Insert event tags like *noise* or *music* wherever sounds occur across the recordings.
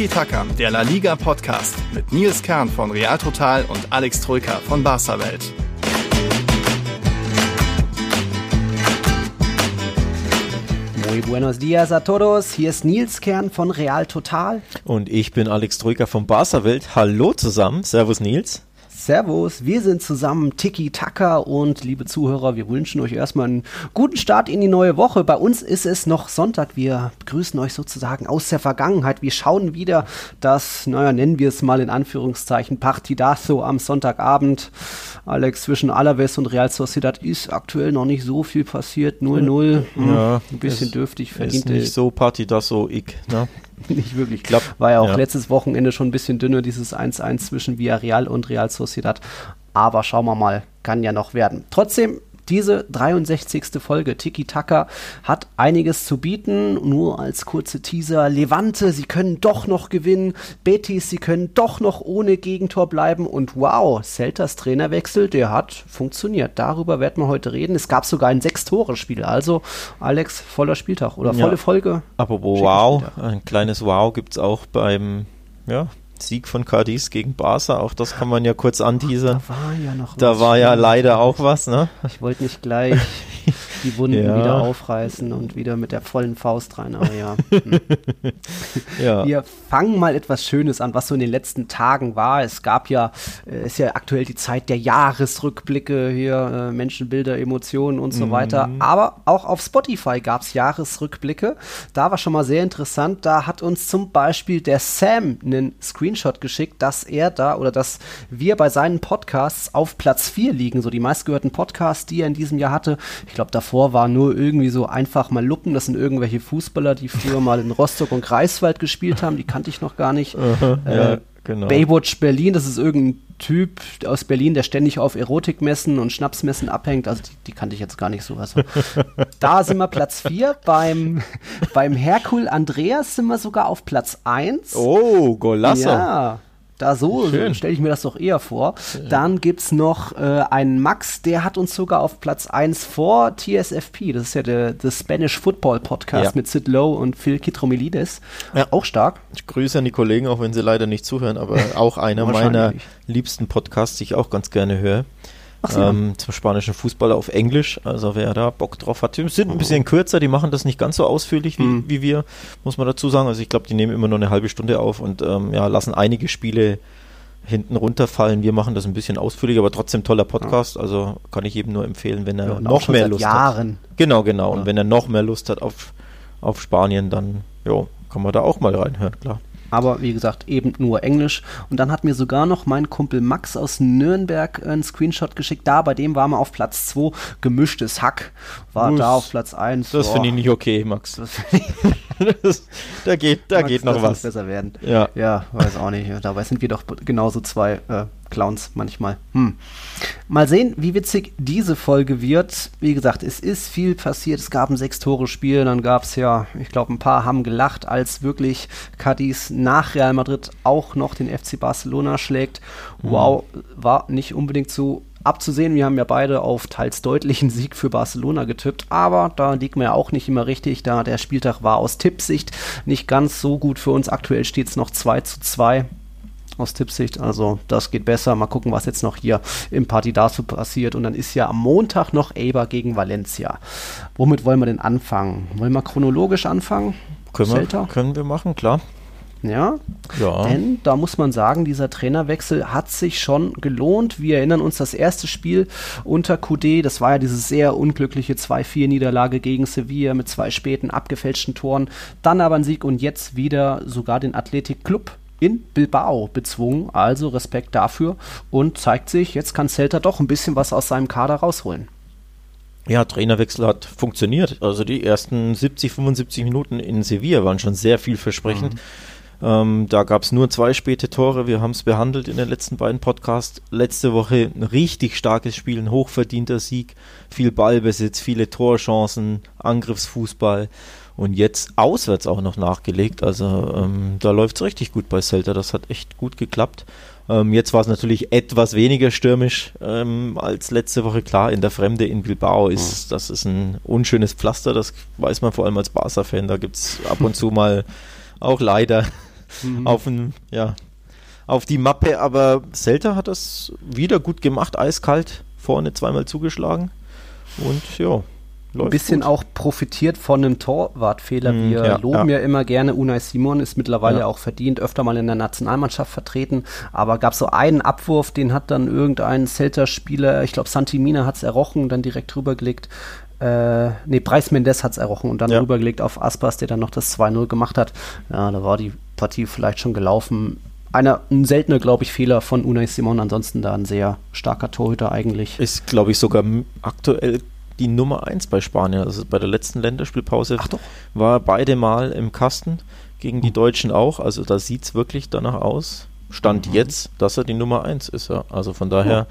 Tiki Taka, der La Liga Podcast mit Nils Kern von Real Total und Alex Troika von Barca Welt. Muy buenos dias a todos. Hier ist Nils Kern von Real Total. Und ich bin Alex Troika von Barca Welt. Hallo zusammen. Servus Nils. Servus, wir sind zusammen Tiki Taka und liebe Zuhörer, wir wünschen euch erstmal einen guten Start in die neue Woche. Bei uns ist es noch Sonntag. Wir begrüßen euch sozusagen aus der Vergangenheit. Wir schauen wieder das, naja, nennen wir es mal in Anführungszeichen, Partidazo am Sonntagabend. Alex, zwischen Alaves und Real Sociedad ist aktuell noch nicht so viel passiert. 0-0. Ja, ein bisschen dürftig verdient. Ist nicht so Partidazo ich, ne? *laughs* nicht wirklich. Glaub, War ja auch ja. letztes Wochenende schon ein bisschen dünner, dieses 1-1 zwischen Villarreal und Real Sociedad. Aber schauen wir mal, kann ja noch werden. Trotzdem diese 63. Folge Tiki Taka hat einiges zu bieten. Nur als kurze Teaser: Levante, sie können doch noch gewinnen. Betis, sie können doch noch ohne Gegentor bleiben. Und wow, Celtas Trainerwechsel, der hat funktioniert. Darüber werden wir heute reden. Es gab sogar ein Sechs-Tore-Spiel. Also, Alex, voller Spieltag oder volle ja. Folge. Apropos Wow, ein kleines Wow gibt es auch beim ja, Sieg von Cadiz gegen Barca, auch das kann man ja kurz anteasern. Da war ja noch Da war ja leider auch was, ne? Ich wollte nicht gleich *laughs* die Wunden ja. wieder aufreißen und wieder mit der vollen Faust rein, aber ja. Hm. *laughs* ja. Wir fangen mal etwas Schönes an, was so in den letzten Tagen war. Es gab ja, äh, ist ja aktuell die Zeit der Jahresrückblicke hier, äh, Menschenbilder, Emotionen und so mhm. weiter. Aber auch auf Spotify gab es Jahresrückblicke. Da war schon mal sehr interessant. Da hat uns zum Beispiel der Sam einen Screenshot geschickt, dass er da oder dass wir bei seinen Podcasts auf Platz 4 liegen. So die meistgehörten Podcasts, die er in diesem Jahr hatte. Ich glaube, davor war nur irgendwie so einfach mal Luppen. Das sind irgendwelche Fußballer, die früher mal in Rostock und Greifswald gespielt haben. Die kannte ich noch gar nicht. Aha, äh, ja, genau. Baywatch Berlin, das ist irgendein Typ aus Berlin, der ständig auf Erotikmessen und Schnapsmessen abhängt. Also die, die kannte ich jetzt gar nicht so. Also, *laughs* da sind wir Platz 4. Beim, beim Herkul Andreas sind wir sogar auf Platz 1. Oh, Golasso. Ja. Da so stelle ich mir das doch eher vor. Schön. Dann gibt es noch äh, einen Max, der hat uns sogar auf Platz 1 vor TSFP. Das ist ja der The Spanish Football Podcast ja. mit Sid Lowe und Phil Kitromilides. Ja. Auch stark. Ich grüße an die Kollegen, auch wenn sie leider nicht zuhören, aber auch einer *laughs* meiner liebsten Podcasts, die ich auch ganz gerne höre. Ähm, zum spanischen Fußball auf Englisch. Also wer da Bock drauf hat, die sind ein bisschen kürzer, die machen das nicht ganz so ausführlich wie, mhm. wie wir, muss man dazu sagen. Also ich glaube, die nehmen immer nur eine halbe Stunde auf und ähm, ja, lassen einige Spiele hinten runterfallen. Wir machen das ein bisschen ausführlicher, aber trotzdem toller Podcast. Ja. Also kann ich jedem nur empfehlen, wenn er ja, noch mehr Lust Jahren. hat. Genau, genau. Ja. Und wenn er noch mehr Lust hat auf, auf Spanien, dann jo, kann man da auch mal reinhören, klar aber wie gesagt, eben nur Englisch. Und dann hat mir sogar noch mein Kumpel Max aus Nürnberg einen Screenshot geschickt. Da, bei dem war man auf Platz 2, gemischtes Hack. War Uff, da auf Platz 1. Das finde ich nicht okay, Max. *laughs* das, da geht, da Max, geht noch was. besser werden. Ja. ja, weiß auch nicht. Dabei sind wir doch genauso zwei äh, Clowns manchmal. Hm. Mal sehen, wie witzig diese Folge wird. Wie gesagt, es ist viel passiert. Es gab ein Sechs-Tore-Spiel, dann gab es ja, ich glaube, ein paar haben gelacht, als wirklich Cadiz nach Real Madrid auch noch den FC Barcelona schlägt. Mhm. Wow, war nicht unbedingt so abzusehen. Wir haben ja beide auf teils deutlichen Sieg für Barcelona getippt, aber da liegt man ja auch nicht immer richtig, da der Spieltag war aus Tippsicht nicht ganz so gut für uns. Aktuell steht es noch 2 zu 2 aus Tippsicht. Also das geht besser. Mal gucken, was jetzt noch hier im Party dazu passiert. Und dann ist ja am Montag noch Eber gegen Valencia. Womit wollen wir denn anfangen? Wollen wir chronologisch anfangen? Können, wir, können wir machen, klar. Ja? ja. Denn da muss man sagen, dieser Trainerwechsel hat sich schon gelohnt. Wir erinnern uns das erste Spiel unter QD. Das war ja diese sehr unglückliche 2-4-Niederlage gegen Sevilla mit zwei späten abgefälschten Toren. Dann aber ein Sieg und jetzt wieder sogar den Athletic Club in Bilbao bezwungen. Also Respekt dafür und zeigt sich, jetzt kann Celta doch ein bisschen was aus seinem Kader rausholen. Ja, Trainerwechsel hat funktioniert. Also die ersten 70, 75 Minuten in Sevilla waren schon sehr vielversprechend. Mhm. Ähm, da gab es nur zwei späte Tore. Wir haben es behandelt in den letzten beiden Podcasts. Letzte Woche ein richtig starkes Spiel, ein hochverdienter Sieg, viel Ballbesitz, viele Torchancen, Angriffsfußball und jetzt auswärts auch noch nachgelegt. Also ähm, da läuft es richtig gut bei Celta. Das hat echt gut geklappt. Ähm, jetzt war es natürlich etwas weniger stürmisch ähm, als letzte Woche. Klar, in der Fremde in Bilbao ist mhm. das ist ein unschönes Pflaster. Das weiß man vor allem als Barca-Fan. Da gibt es ab und zu mal auch leider mhm. auf, ein, ja, auf die Mappe. Aber Celta hat das wieder gut gemacht, eiskalt vorne zweimal zugeschlagen. Und ja, Läuft ein bisschen gut. auch profitiert von einem Torwartfehler. Mm, Wir ja, loben ja. ja. immer gerne Unai Simon, ist mittlerweile ja. auch verdient, öfter mal in der Nationalmannschaft vertreten. Aber gab so einen Abwurf, den hat dann irgendein Celta-Spieler, ich glaube Santimina hat es errochen, dann direkt rübergelegt. Äh, nee, Preis Mendes hat es errochen und dann rübergelegt auf Aspas, der dann noch das 2-0 gemacht hat. Ja, da war die Partie vielleicht schon gelaufen einer, ein seltener, glaube ich, Fehler von Unai Simon. Ansonsten da ein sehr starker Torhüter eigentlich. Ist, glaube ich, sogar aktuell die Nummer 1 bei Spanien. Also bei der letzten Länderspielpause war beide Mal im Kasten, gegen die hm. Deutschen auch. Also da sieht es wirklich danach aus. Stand mhm. jetzt, dass er die Nummer 1 ist. Ja. Also von daher. Ja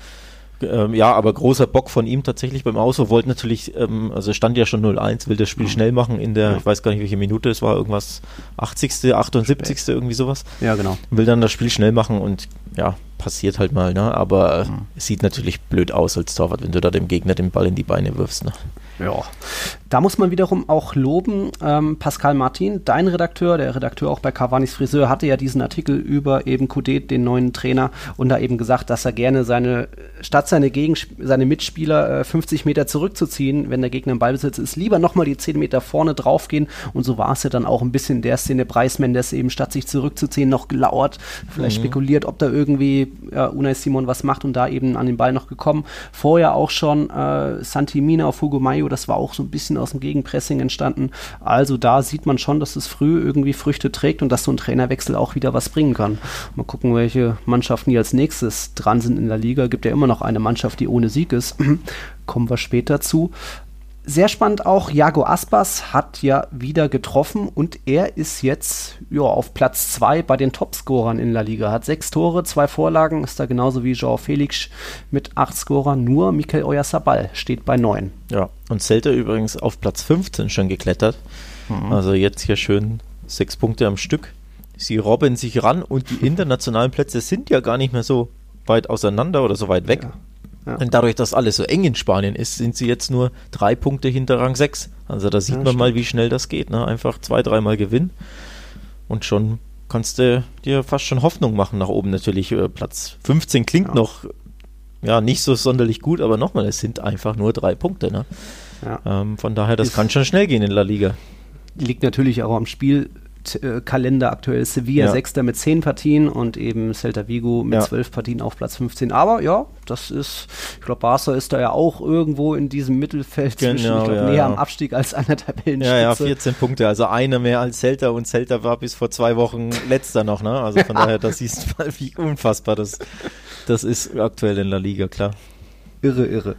ähm, ja, aber großer Bock von ihm tatsächlich beim Auso. Wollte natürlich, ähm, also stand ja schon 0-1, will das Spiel mhm. schnell machen in der, ich weiß gar nicht, welche Minute es war, irgendwas 80., 78., Spät. irgendwie sowas. Ja, genau. Will dann das Spiel schnell machen und ja, passiert halt mal, ne? Aber mhm. es sieht natürlich blöd aus als Torwart, wenn du da dem Gegner den Ball in die Beine wirfst, ne? Ja, da muss man wiederum auch loben, ähm, Pascal Martin, dein Redakteur, der Redakteur auch bei Cavani's Friseur, hatte ja diesen Artikel über eben Kudet, den neuen Trainer, und da eben gesagt, dass er gerne seine, statt seine, Gegensp seine Mitspieler äh, 50 Meter zurückzuziehen, wenn der Gegner im Ballbesitz ist, lieber nochmal die 10 Meter vorne draufgehen. Und so war es ja dann auch ein bisschen der Szene. Preis Mendes eben statt sich zurückzuziehen noch gelauert, vielleicht mhm. spekuliert, ob da irgendwie ja, Unai Simon was macht und da eben an den Ball noch gekommen. Vorher auch schon äh, Santimina auf Hugo Mayo das war auch so ein bisschen aus dem Gegenpressing entstanden. Also da sieht man schon, dass es früh irgendwie Früchte trägt und dass so ein Trainerwechsel auch wieder was bringen kann. Mal gucken, welche Mannschaften hier als nächstes dran sind in der Liga. Gibt ja immer noch eine Mannschaft, die ohne Sieg ist. *clears throat* Kommen wir später zu. Sehr spannend auch, Jago Aspas hat ja wieder getroffen und er ist jetzt ja, auf Platz 2 bei den Topscorern in La Liga. Hat sechs Tore, zwei Vorlagen, ist da genauso wie Joao Felix mit acht Scorern. Nur Mikel Oyarzabal steht bei neun. Ja, und Celta übrigens auf Platz 15 schon geklettert. Mhm. Also jetzt hier schön sechs Punkte am Stück. Sie robben sich ran und die *laughs* internationalen Plätze sind ja gar nicht mehr so weit auseinander oder so weit weg. Ja. Ja. Und dadurch, dass alles so eng in Spanien ist, sind sie jetzt nur drei Punkte hinter Rang 6. Also da sieht ja, man stimmt. mal, wie schnell das geht. Ne? Einfach zwei, dreimal Gewinn und schon kannst du dir fast schon Hoffnung machen nach oben. Natürlich äh, Platz 15 klingt ja. noch ja nicht so sonderlich gut, aber nochmal, es sind einfach nur drei Punkte. Ne? Ähm, von daher, das ist kann schon schnell gehen in La Liga. Liegt natürlich auch am Spiel Kalender aktuell Sevilla ja. Sechster mit zehn Partien und eben Celta Vigo mit zwölf ja. Partien auf Platz 15. Aber ja, das ist, ich glaube, Barca ist da ja auch irgendwo in diesem Mittelfeld genau, zwischen, ich glaube, ja, näher am Abstieg als an der Tabellenspitze. Ja, ja, 14 Punkte, also einer mehr als Celta und Celta war bis vor zwei Wochen letzter noch, ne? Also von *laughs* daher, das siehst du *laughs* mal, wie unfassbar das, das ist aktuell in der Liga, klar. Irre, irre.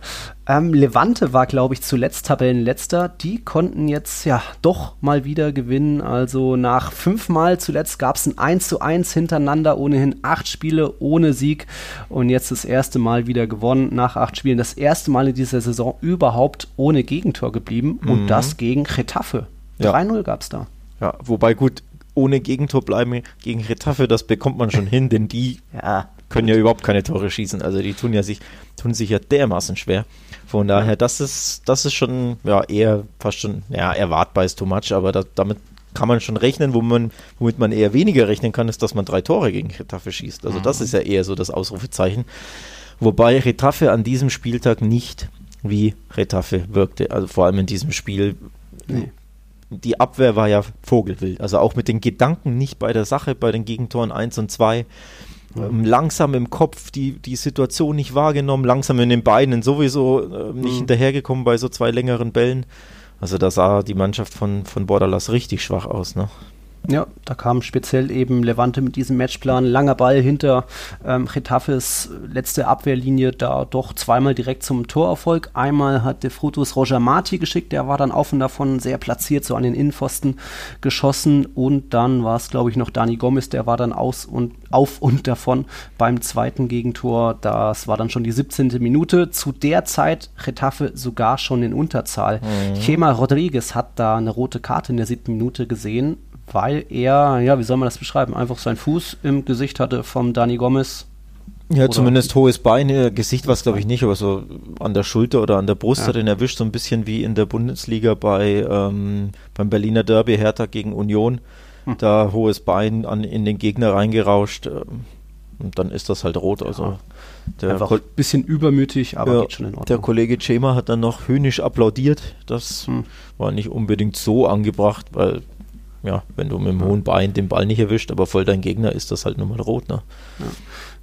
Ähm, Levante war, glaube ich, zuletzt Tabellenletzter. Die konnten jetzt ja doch mal wieder gewinnen. Also nach fünfmal zuletzt gab es ein 1 zu 1 hintereinander, ohnehin acht Spiele ohne Sieg. Und jetzt das erste Mal wieder gewonnen nach acht Spielen. Das erste Mal in dieser Saison überhaupt ohne Gegentor geblieben. Mhm. Und das gegen Retafe. Ja. 3-0 gab es da. Ja, wobei gut, ohne Gegentor bleiben gegen Retafe, das bekommt man schon hin, denn die ja, können ja überhaupt keine Tore schießen. Also die tun ja sich, tun sich ja dermaßen schwer. Von daher, das ist, das ist schon ja eher fast schon, ja, erwartbar ist too much, aber da, damit kann man schon rechnen, wo man, womit man eher weniger rechnen kann, ist, dass man drei Tore gegen Retafe schießt. Also das mhm. ist ja eher so das Ausrufezeichen. Wobei Retafe an diesem Spieltag nicht wie Retafe wirkte. Also vor allem in diesem Spiel. Nee. Die Abwehr war ja vogelwild. Also auch mit den Gedanken nicht bei der Sache, bei den Gegentoren 1 und 2 ähm, langsam im Kopf die, die Situation nicht wahrgenommen, langsam in den Beinen sowieso äh, nicht mhm. hinterhergekommen bei so zwei längeren Bällen. Also da sah die Mannschaft von, von Bordalas richtig schwach aus. Ne? Ja, da kam speziell eben Levante mit diesem Matchplan. Langer Ball hinter ähm, Getafes letzte Abwehrlinie, da doch zweimal direkt zum Torerfolg. Einmal hat De Frutus Roger Marti geschickt, der war dann offen davon, sehr platziert, so an den Innenpfosten geschossen. Und dann war es, glaube ich, noch Dani Gomez, der war dann aus und auf und davon beim zweiten Gegentor. Das war dann schon die 17. Minute. Zu der Zeit Getafe sogar schon in Unterzahl. Mhm. Chema Rodriguez hat da eine rote Karte in der siebten Minute gesehen weil er, ja, wie soll man das beschreiben, einfach seinen Fuß im Gesicht hatte vom Dani Gomez. Ja, oder zumindest hohes Bein, Gesicht war es glaube ich nicht, aber so an der Schulter oder an der Brust ja. hat ihn erwischt, so ein bisschen wie in der Bundesliga bei ähm, beim Berliner Derby Hertha gegen Union. hm. da hohes Bein an, in den Gegner reingerauscht. Ähm, und dann ist das halt rot. Also ja. Der Einfach ein bisschen übermütig, aber ja, geht schon in Ordnung. Der Kollege Chema hat dann noch höhnisch applaudiert. Das hm. war nicht unbedingt so angebracht, weil, ja, wenn du mit dem hohen Bein den Ball nicht erwischt, aber voll dein Gegner, ist das halt nun mal rot. Ne? Ja.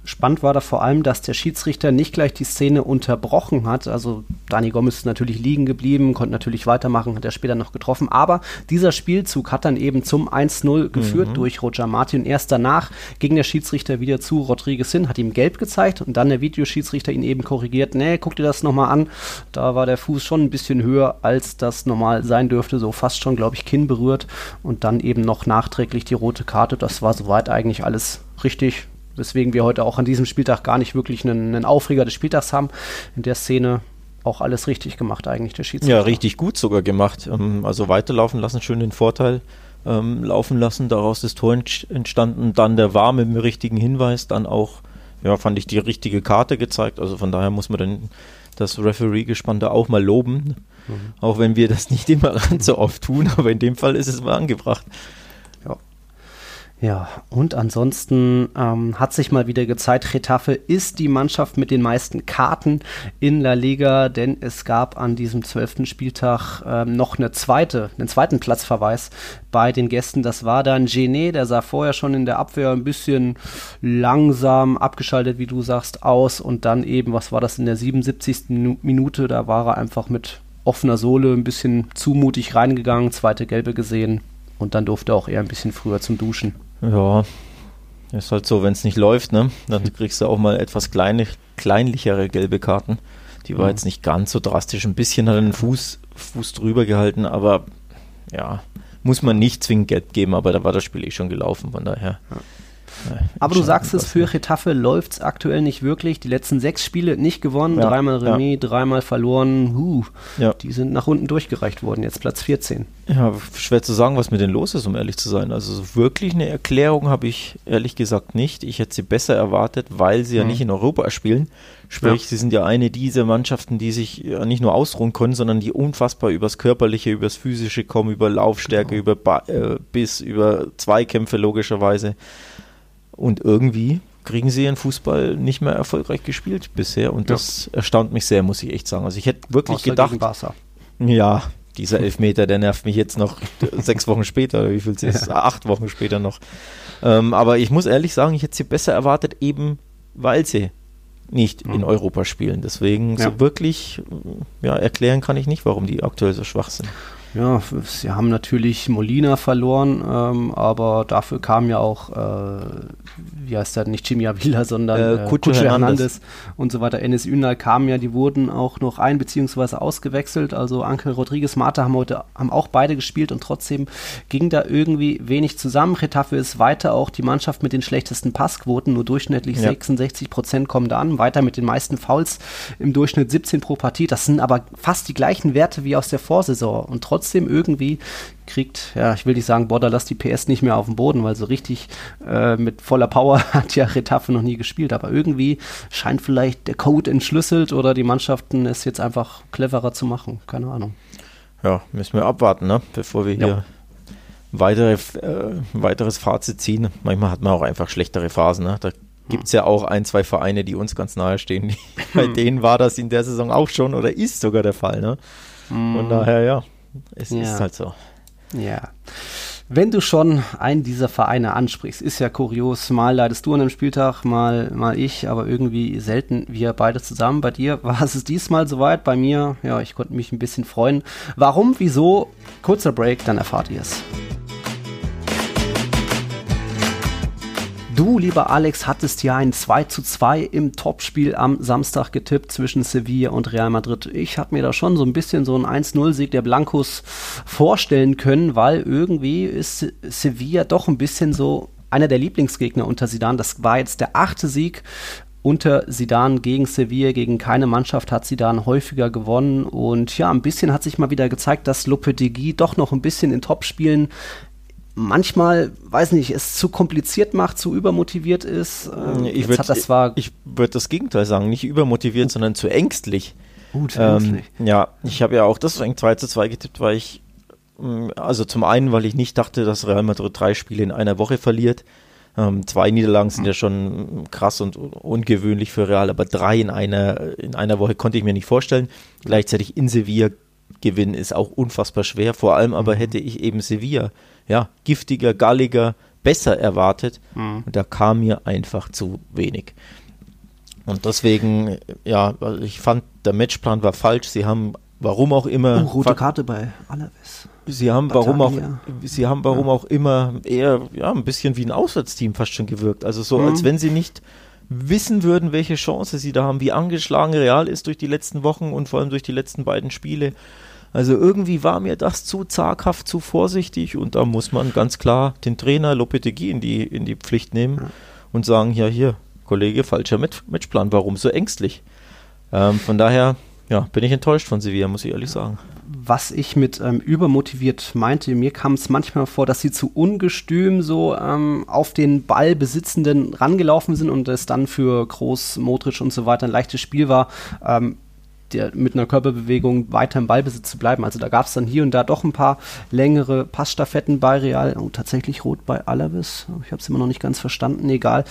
Spannend war da vor allem, dass der Schiedsrichter nicht gleich die Szene unterbrochen hat. Also Dani Gomez ist natürlich liegen geblieben, konnte natürlich weitermachen, hat er später noch getroffen. Aber dieser Spielzug hat dann eben zum 1-0 geführt mhm. durch Roger Martin. Erst danach ging der Schiedsrichter wieder zu Rodriguez hin, hat ihm gelb gezeigt und dann der Videoschiedsrichter ihn eben korrigiert. Nee, guck dir das nochmal an. Da war der Fuß schon ein bisschen höher, als das normal sein dürfte. So fast schon, glaube ich, Kinn berührt. Und dann eben noch nachträglich die rote Karte. Das war soweit eigentlich alles richtig weswegen wir heute auch an diesem Spieltag gar nicht wirklich einen, einen Aufreger des Spieltags haben. In der Szene auch alles richtig gemacht eigentlich, der Schiedsrichter. Ja, richtig gut sogar gemacht. Ähm, also weiterlaufen lassen, schön den Vorteil ähm, laufen lassen, daraus das Tor entstanden. Dann der War mit dem richtigen Hinweis, dann auch, ja, fand ich die richtige Karte gezeigt. Also von daher muss man dann das Referee-Gespannte auch mal loben. Mhm. Auch wenn wir das nicht immer *laughs* so oft tun, aber in dem Fall ist es mal angebracht. Ja, und ansonsten ähm, hat sich mal wieder gezeigt, Getafe ist die Mannschaft mit den meisten Karten in La Liga, denn es gab an diesem zwölften Spieltag ähm, noch eine zweite, einen zweiten Platzverweis bei den Gästen. Das war dann Gené, der sah vorher schon in der Abwehr ein bisschen langsam abgeschaltet, wie du sagst, aus und dann eben, was war das in der 77. Minute, da war er einfach mit offener Sohle ein bisschen zumutig reingegangen, zweite Gelbe gesehen und dann durfte er auch eher ein bisschen früher zum Duschen. Ja, ist halt so, wenn es nicht läuft, ne? Dann *laughs* kriegst du auch mal etwas kleine, kleinlichere gelbe Karten. Die war mhm. jetzt nicht ganz so drastisch. Ein bisschen hat er den Fuß, Fuß drüber gehalten, aber ja, muss man nicht zwingend gelb geben, aber da war das Spiel eh schon gelaufen, von daher. Ja. Aber du sagst es, für Getafe läuft es aktuell nicht wirklich. Die letzten sechs Spiele nicht gewonnen, ja, dreimal Remis, ja. dreimal verloren. Huh, ja. Die sind nach unten durchgereicht worden, jetzt Platz 14. Ja, schwer zu sagen, was mit denen los ist, um ehrlich zu sein. Also wirklich eine Erklärung habe ich ehrlich gesagt nicht. Ich hätte sie besser erwartet, weil sie ja mhm. nicht in Europa spielen. Sprich, ja. sie sind ja eine dieser Mannschaften, die sich nicht nur ausruhen können, sondern die unfassbar übers Körperliche, übers Physische kommen, über Laufstärke, genau. über ba äh, Biss, über Zweikämpfe logischerweise. Und irgendwie kriegen sie ihren Fußball nicht mehr erfolgreich gespielt bisher. Und das ja. erstaunt mich sehr, muss ich echt sagen. Also ich hätte wirklich Außer gedacht. Ja, dieser Elfmeter, der nervt mich jetzt noch *laughs* sechs Wochen später, wie viel es ist, ja. acht Wochen später noch. Ähm, aber ich muss ehrlich sagen, ich hätte sie besser erwartet, eben weil sie nicht mhm. in Europa spielen. Deswegen ja. so wirklich ja, erklären kann ich nicht, warum die aktuell so schwach sind. Ja, sie haben natürlich Molina verloren, ähm, aber dafür kam ja auch, äh, wie heißt der, nicht Jimmy Avila, sondern äh, äh Kutsche Hernandez. Hernandez und so weiter. Enes Ünal kamen ja, die wurden auch noch ein- bzw. ausgewechselt. Also Ankel Rodriguez, Marta haben heute haben auch beide gespielt und trotzdem ging da irgendwie wenig zusammen. Retafe ist weiter auch die Mannschaft mit den schlechtesten Passquoten, nur durchschnittlich ja. 66 Prozent kommen da an, weiter mit den meisten Fouls im Durchschnitt 17 pro Partie. Das sind aber fast die gleichen Werte wie aus der Vorsaison und trotzdem trotzdem irgendwie kriegt, ja, ich will nicht sagen, Borderlass die PS nicht mehr auf dem Boden, weil so richtig äh, mit voller Power *laughs* hat ja Retaffe noch nie gespielt. Aber irgendwie scheint vielleicht der Code entschlüsselt oder die Mannschaften es jetzt einfach cleverer zu machen. Keine Ahnung. Ja, müssen wir abwarten, ne? bevor wir hier ja. weitere, äh, weiteres Fazit ziehen. Manchmal hat man auch einfach schlechtere Phasen. Ne? Da gibt es ja auch ein, zwei Vereine, die uns ganz nahe stehen. *laughs* Bei denen war das in der Saison auch schon oder ist sogar der Fall. Ne? Von mm. daher, ja, es ja. ist halt so. Ja. Wenn du schon einen dieser Vereine ansprichst, ist ja kurios, mal leidest du an dem Spieltag, mal, mal ich, aber irgendwie selten wir beide zusammen. Bei dir war es diesmal soweit, bei mir, ja, ich konnte mich ein bisschen freuen. Warum, wieso? Kurzer Break, dann erfahrt ihr es. Du, lieber Alex, hattest ja ein 2 zu 2 im Topspiel am Samstag getippt zwischen Sevilla und Real Madrid. Ich habe mir da schon so ein bisschen so einen 1-0-Sieg der Blancos vorstellen können, weil irgendwie ist Sevilla doch ein bisschen so einer der Lieblingsgegner unter Sidan. Das war jetzt der achte Sieg unter Sidan gegen Sevilla, gegen keine Mannschaft hat Sidan häufiger gewonnen. Und ja, ein bisschen hat sich mal wieder gezeigt, dass Lopetegui doch noch ein bisschen in Topspielen manchmal, weiß nicht, es zu kompliziert macht, zu übermotiviert ist. Ähm, ich würde das, würd das Gegenteil sagen, nicht übermotiviert, uh. sondern zu ängstlich. Gut, ähm, ängstlich. Ja, ich habe ja auch deswegen 2 zu 2 getippt, weil ich Mm, also zum einen, weil ich nicht dachte, dass Real Madrid drei Spiele in einer Woche verliert. Ähm, zwei Niederlagen sind ja schon krass und ungewöhnlich für Real, aber drei in einer, in einer Woche konnte ich mir nicht vorstellen. Gleichzeitig in Sevilla gewinnen ist auch unfassbar schwer. Vor allem aber mhm. hätte ich eben Sevilla, ja, giftiger, galliger, besser erwartet. Mhm. Und da kam mir einfach zu wenig. Und deswegen, ja, ich fand, der Matchplan war falsch. Sie haben, warum auch immer. Oh, rote Karte bei Alaves. Sie haben, warum auch, sie haben, warum ja. auch immer, eher, ja, ein bisschen wie ein Auswärtsteam fast schon gewirkt. Also so, mhm. als wenn sie nicht wissen würden, welche Chance sie da haben, wie angeschlagen Real ist durch die letzten Wochen und vor allem durch die letzten beiden Spiele. Also irgendwie war mir das zu zaghaft, zu vorsichtig und da muss man ganz klar den Trainer Lopetegui in die, in die Pflicht nehmen und sagen, ja hier, Kollege, falscher Matchplan, warum so ängstlich? Ähm, von daher, ja, bin ich enttäuscht von Sevilla, muss ich ehrlich sagen. Was ich mit ähm, übermotiviert meinte, mir kam es manchmal vor, dass sie zu ungestüm so ähm, auf den Ballbesitzenden rangelaufen sind und es dann für Groß, Modric und so weiter ein leichtes Spiel war. Ähm, der, mit einer Körperbewegung weiter im Ballbesitz zu bleiben. Also da gab es dann hier und da doch ein paar längere Passstaffetten bei Real. Oh, tatsächlich rot bei Alaves. Ich habe es immer noch nicht ganz verstanden, egal.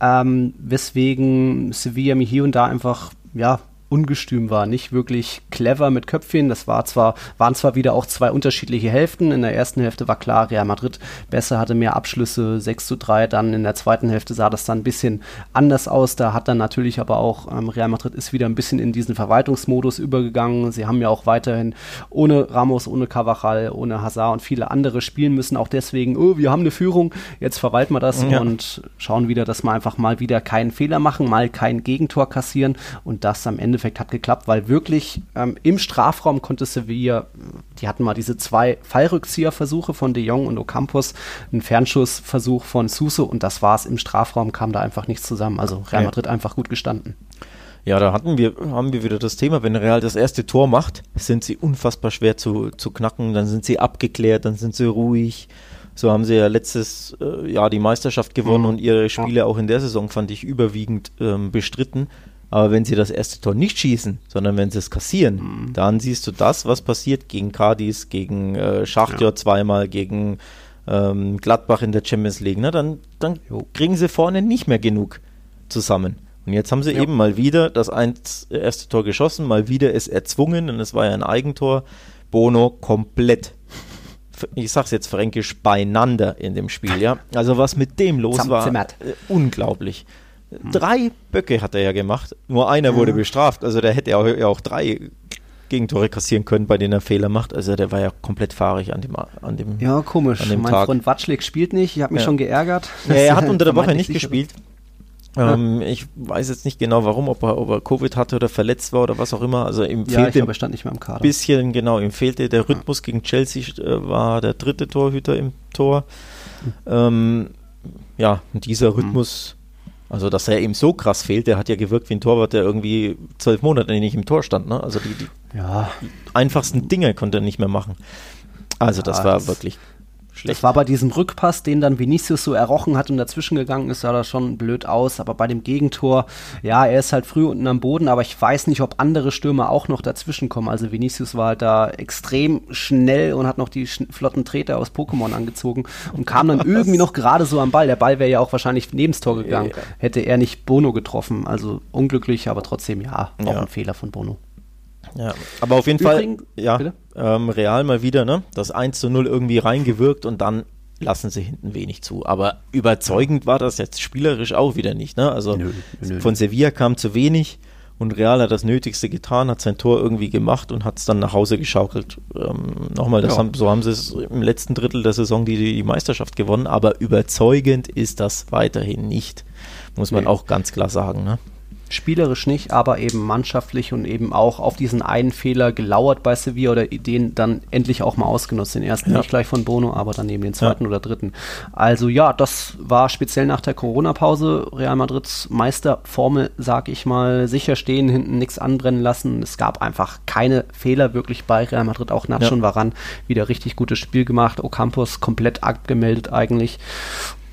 Ähm, weswegen Sevilla mir hier und da einfach ja ungestüm war, nicht wirklich clever mit Köpfchen. Das war zwar, waren zwar wieder auch zwei unterschiedliche Hälften. In der ersten Hälfte war klar, Real Madrid besser, hatte mehr Abschlüsse, 6 zu 3. Dann in der zweiten Hälfte sah das dann ein bisschen anders aus. Da hat dann natürlich aber auch ähm, Real Madrid ist wieder ein bisschen in diesen Verwaltungsmodus übergegangen. Sie haben ja auch weiterhin ohne Ramos, ohne Cavachal, ohne Hazard und viele andere spielen müssen. Auch deswegen, oh, wir haben eine Führung, jetzt verwalten wir das ja. und schauen wieder, dass wir einfach mal wieder keinen Fehler machen, mal kein Gegentor kassieren und das am Ende Endeffekt hat geklappt, weil wirklich ähm, im Strafraum konnte Sevilla, die hatten mal diese zwei Fallrückzieherversuche von De Jong und Ocampos, einen Fernschussversuch von Suso und das war's. Im Strafraum kam da einfach nichts zusammen. Also Real Madrid ja. einfach gut gestanden. Ja, da hatten wir, haben wir wieder das Thema, wenn Real das erste Tor macht, sind sie unfassbar schwer zu, zu knacken, dann sind sie abgeklärt, dann sind sie ruhig. So haben sie ja letztes äh, Jahr die Meisterschaft gewonnen mhm. und ihre Spiele auch in der Saison fand ich überwiegend ähm, bestritten. Aber wenn sie das erste Tor nicht schießen, sondern wenn sie es kassieren, mhm. dann siehst du das, was passiert gegen Cadiz, gegen äh, Schachtjör ja. zweimal, gegen ähm, Gladbach in der Champions League. Ne? Dann, dann kriegen sie vorne nicht mehr genug zusammen. Und jetzt haben sie ja. eben mal wieder das eins, erste Tor geschossen, mal wieder es erzwungen und es war ja ein Eigentor. Bono komplett, ich sag's jetzt fränkisch, beieinander in dem Spiel, ja. Also was mit dem los war, äh, unglaublich. Drei Böcke hat er ja gemacht. Nur einer wurde bestraft. Also der hätte auch, ja auch drei Gegentore kassieren können, bei denen er Fehler macht. Also der war ja komplett fahrig an dem, an dem Ja, komisch. An dem mein Tag. Freund Watschlik spielt nicht. Ich habe mich ja. schon geärgert. Ja, er hat *laughs* unter der Woche nicht gespielt. Ähm, ja. Ich weiß jetzt nicht genau warum, ob er, ob er Covid hatte oder verletzt war oder was auch immer. Also ihm ja, fehlte bisschen, genau, ihm fehlte der Rhythmus ja. gegen Chelsea, äh, war der dritte Torhüter im Tor. Mhm. Ähm, ja, und dieser hm. Rhythmus also, dass er ihm so krass fehlt, der hat ja gewirkt wie ein Torwart, der irgendwie zwölf Monate nicht im Tor stand. Ne? Also, die, die ja. einfachsten Dinge konnte er nicht mehr machen. Also, das war das wirklich Schlecht. Das war bei diesem Rückpass, den dann Vinicius so errochen hat und dazwischen gegangen ist, sah das schon blöd aus. Aber bei dem Gegentor, ja, er ist halt früh unten am Boden, aber ich weiß nicht, ob andere Stürmer auch noch dazwischen kommen. Also Vinicius war halt da extrem schnell und hat noch die flotten Treter aus Pokémon angezogen und kam dann *laughs* irgendwie noch gerade so am Ball. Der Ball wäre ja auch wahrscheinlich neben das Tor gegangen, ja. hätte er nicht Bono getroffen. Also unglücklich, aber trotzdem ja, auch ja. ein Fehler von Bono. Ja, aber auf jeden Übrigens, Fall, ja, ähm, Real mal wieder, ne? Das 1 zu 0 irgendwie reingewirkt und dann lassen sie hinten wenig zu. Aber überzeugend war das jetzt spielerisch auch wieder nicht, ne? Also nö, nö. von Sevilla kam zu wenig und Real hat das Nötigste getan, hat sein Tor irgendwie gemacht und hat es dann nach Hause geschaukelt. Ähm, nochmal, ja. haben, so haben sie es im letzten Drittel der Saison die, die Meisterschaft gewonnen, aber überzeugend ist das weiterhin nicht. Muss man nee. auch ganz klar sagen, ne? Spielerisch nicht, aber eben mannschaftlich und eben auch auf diesen einen Fehler gelauert bei Sevilla oder den dann endlich auch mal ausgenutzt. Den ersten ja. nicht gleich von Bono, aber dann eben den zweiten ja. oder dritten. Also ja, das war speziell nach der Corona-Pause Real Madrids Meisterformel, sag ich mal, sicher stehen, hinten nichts anbrennen lassen. Es gab einfach keine Fehler wirklich bei Real Madrid. Auch Nacho ja. und Varan wieder richtig gutes Spiel gemacht. Ocampos komplett abgemeldet eigentlich.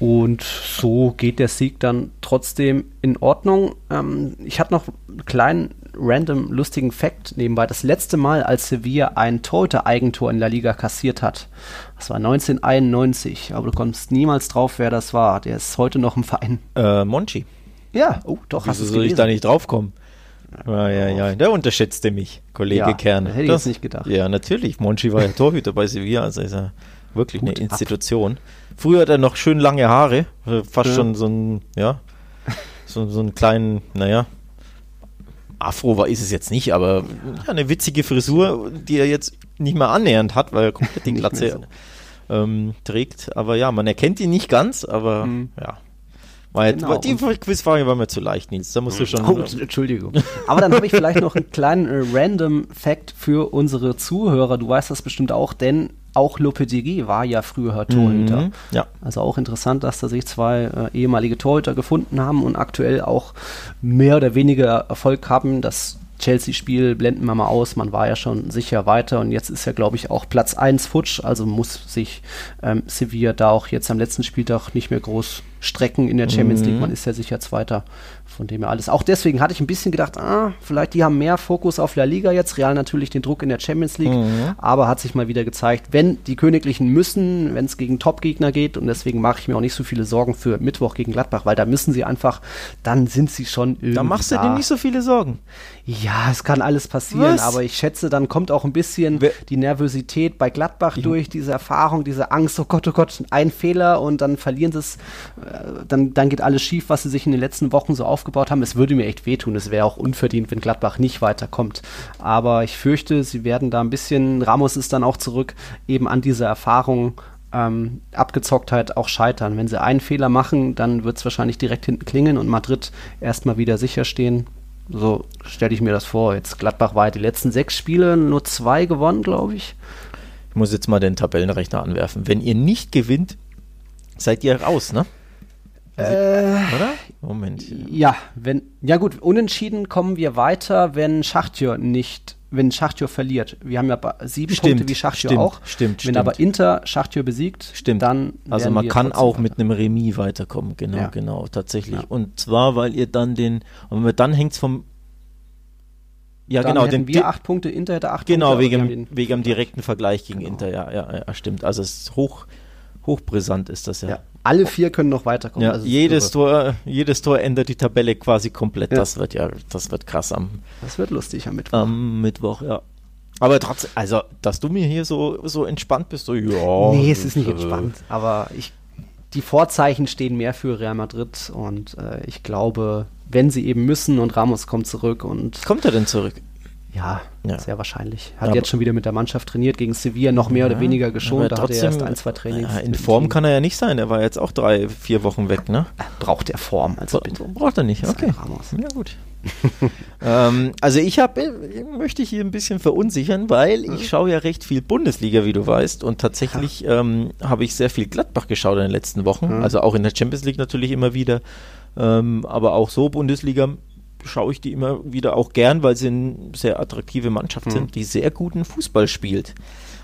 Und so geht der Sieg dann trotzdem in Ordnung. Ähm, ich hatte noch einen kleinen random lustigen Fact nebenbei. Das letzte Mal, als Sevilla ein Torhüter-Eigentor in La Liga kassiert hat, das war 1991. Aber du kommst niemals drauf, wer das war. Der ist heute noch im Verein. Äh, Monchi. Ja, oh, doch, du soll ich da nicht draufkommen? Ja, ja, ja, der unterschätzte mich, Kollege ja, Kern. Hätte ich das, nicht gedacht. Ja, natürlich. Monchi war ja Torhüter bei Sevilla, also ist er wirklich Gut eine Institution. Ab. Früher hat er noch schön lange Haare, also fast ja. schon so ein, ja, so, so einen kleinen, naja, Afro war ist es jetzt nicht, aber ja, eine witzige Frisur, die er jetzt nicht mehr annähernd hat, weil er komplett die *laughs* Glatze so. ähm, trägt. Aber ja, man erkennt ihn nicht ganz, aber mhm. ja, war genau. die Quizfrage war mir zu leicht, Nils. Da musst du schon. Oh, *laughs* Entschuldigung. Aber dann habe ich vielleicht noch einen kleinen äh, random Fact für unsere Zuhörer. Du weißt das bestimmt auch, denn auch Lopetegui war ja früher Torhüter. Mhm, ja. Also auch interessant, dass da sich zwei äh, ehemalige Torhüter gefunden haben und aktuell auch mehr oder weniger Erfolg haben. Das Chelsea-Spiel blenden wir mal aus. Man war ja schon sicher weiter und jetzt ist ja, glaube ich, auch Platz 1 futsch. Also muss sich ähm, Sevilla da auch jetzt am letzten Spieltag nicht mehr groß strecken in der Champions mhm. League. Man ist ja sicher Zweiter. Von dem her alles. Auch deswegen hatte ich ein bisschen gedacht, ah, vielleicht die haben mehr Fokus auf La Liga jetzt. Real natürlich den Druck in der Champions League. Mhm. Aber hat sich mal wieder gezeigt, wenn die Königlichen müssen, wenn es gegen Top-Gegner geht. Und deswegen mache ich mir auch nicht so viele Sorgen für Mittwoch gegen Gladbach, weil da müssen sie einfach, dann sind sie schon irgendwie. Da machst du dir nicht so viele Sorgen. Ja, es kann alles passieren, Was? aber ich schätze, dann kommt auch ein bisschen We die Nervosität bei Gladbach ja. durch, diese Erfahrung, diese Angst, oh Gott, oh Gott, ein Fehler und dann verlieren sie es, äh, dann, dann geht alles schief, was sie sich in den letzten Wochen so aufgebaut haben. Es würde mir echt wehtun, es wäre auch unverdient, wenn Gladbach nicht weiterkommt. Aber ich fürchte, sie werden da ein bisschen, Ramos ist dann auch zurück, eben an dieser Erfahrung ähm, Abgezocktheit auch scheitern. Wenn sie einen Fehler machen, dann wird es wahrscheinlich direkt hinten klingen und Madrid erstmal wieder sicher stehen. So stelle ich mir das vor. Jetzt Gladbach war die letzten sechs Spiele nur zwei gewonnen, glaube ich. Ich muss jetzt mal den Tabellenrechner anwerfen. Wenn ihr nicht gewinnt, seid ihr raus, ne? Äh, Oder? Moment. Ja, wenn, ja gut, unentschieden kommen wir weiter, wenn Schachtjör nicht, wenn Schachtjör verliert. Wir haben ja sieben stimmt, Punkte wie Schachtjör stimmt, auch. Stimmt, Wenn stimmt. aber Inter Schachtjör besiegt, stimmt. dann Also man kann auch weiter. mit einem Remis weiterkommen, genau, ja. genau, tatsächlich. Ja. Und zwar, weil ihr dann den, und dann hängt es vom ja, dann genau. Hätten wir acht Punkte, Inter hätte acht genau, Punkte. Genau, wegen, wegen dem direkten Vergleich gegen genau. Inter, ja, ja, ja, stimmt. Also es ist hoch, hochbrisant ist das ja. ja. Alle vier können noch weiterkommen. Ja, also jedes, Tor, jedes Tor ändert die Tabelle quasi komplett. Ja. Das wird ja, das wird krass am. Das wird lustig am Mittwoch. Am Mittwoch, ja. Aber trotzdem, also, dass du mir hier so, so entspannt bist, so, ja. Nee, es ist nicht äh, entspannt, aber ich, die Vorzeichen stehen mehr für Real Madrid und äh, ich glaube, wenn sie eben müssen und Ramos kommt zurück und. Kommt er denn zurück? Ja, ja, sehr wahrscheinlich. Hat aber jetzt schon wieder mit der Mannschaft trainiert, gegen Sevilla noch mehr ja, oder weniger geschont. Da trotzdem, hat er erst ein, zwei Trainings. Ja, in Form kann er ja nicht sein. Er war jetzt auch drei, vier Wochen weg, ne? Braucht er Form, also bitte. Braucht er nicht, okay. Ja, gut. *laughs* ähm, also ich habe, möchte ich hier ein bisschen verunsichern, weil ich schaue ja recht viel Bundesliga, wie du weißt, und tatsächlich ähm, habe ich sehr viel Gladbach geschaut in den letzten Wochen. Mhm. Also auch in der Champions League natürlich immer wieder, ähm, aber auch so Bundesliga schaue ich die immer wieder auch gern, weil sie eine sehr attraktive Mannschaft mhm. sind, die sehr guten Fußball spielt.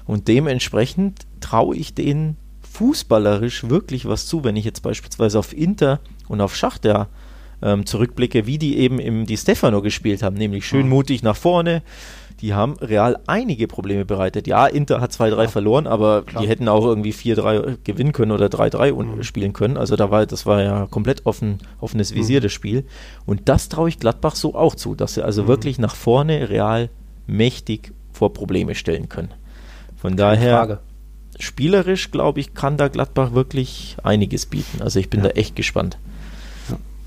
Und dementsprechend traue ich denen fußballerisch wirklich was zu, wenn ich jetzt beispielsweise auf Inter und auf Schachter ähm, zurückblicke, wie die eben im Di Stefano gespielt haben, nämlich schön mhm. mutig nach vorne, die haben Real einige Probleme bereitet. Ja, Inter hat 2-3 verloren, aber Klar. die hätten auch irgendwie 4-3 gewinnen können oder 3-3 mhm. spielen können. Also da war, das war ja komplett offen, offenes Visier, mhm. das Spiel. Und das traue ich Gladbach so auch zu, dass sie also mhm. wirklich nach vorne Real mächtig vor Probleme stellen können. Von Keine daher, Frage. spielerisch, glaube ich, kann da Gladbach wirklich einiges bieten. Also ich bin ja. da echt gespannt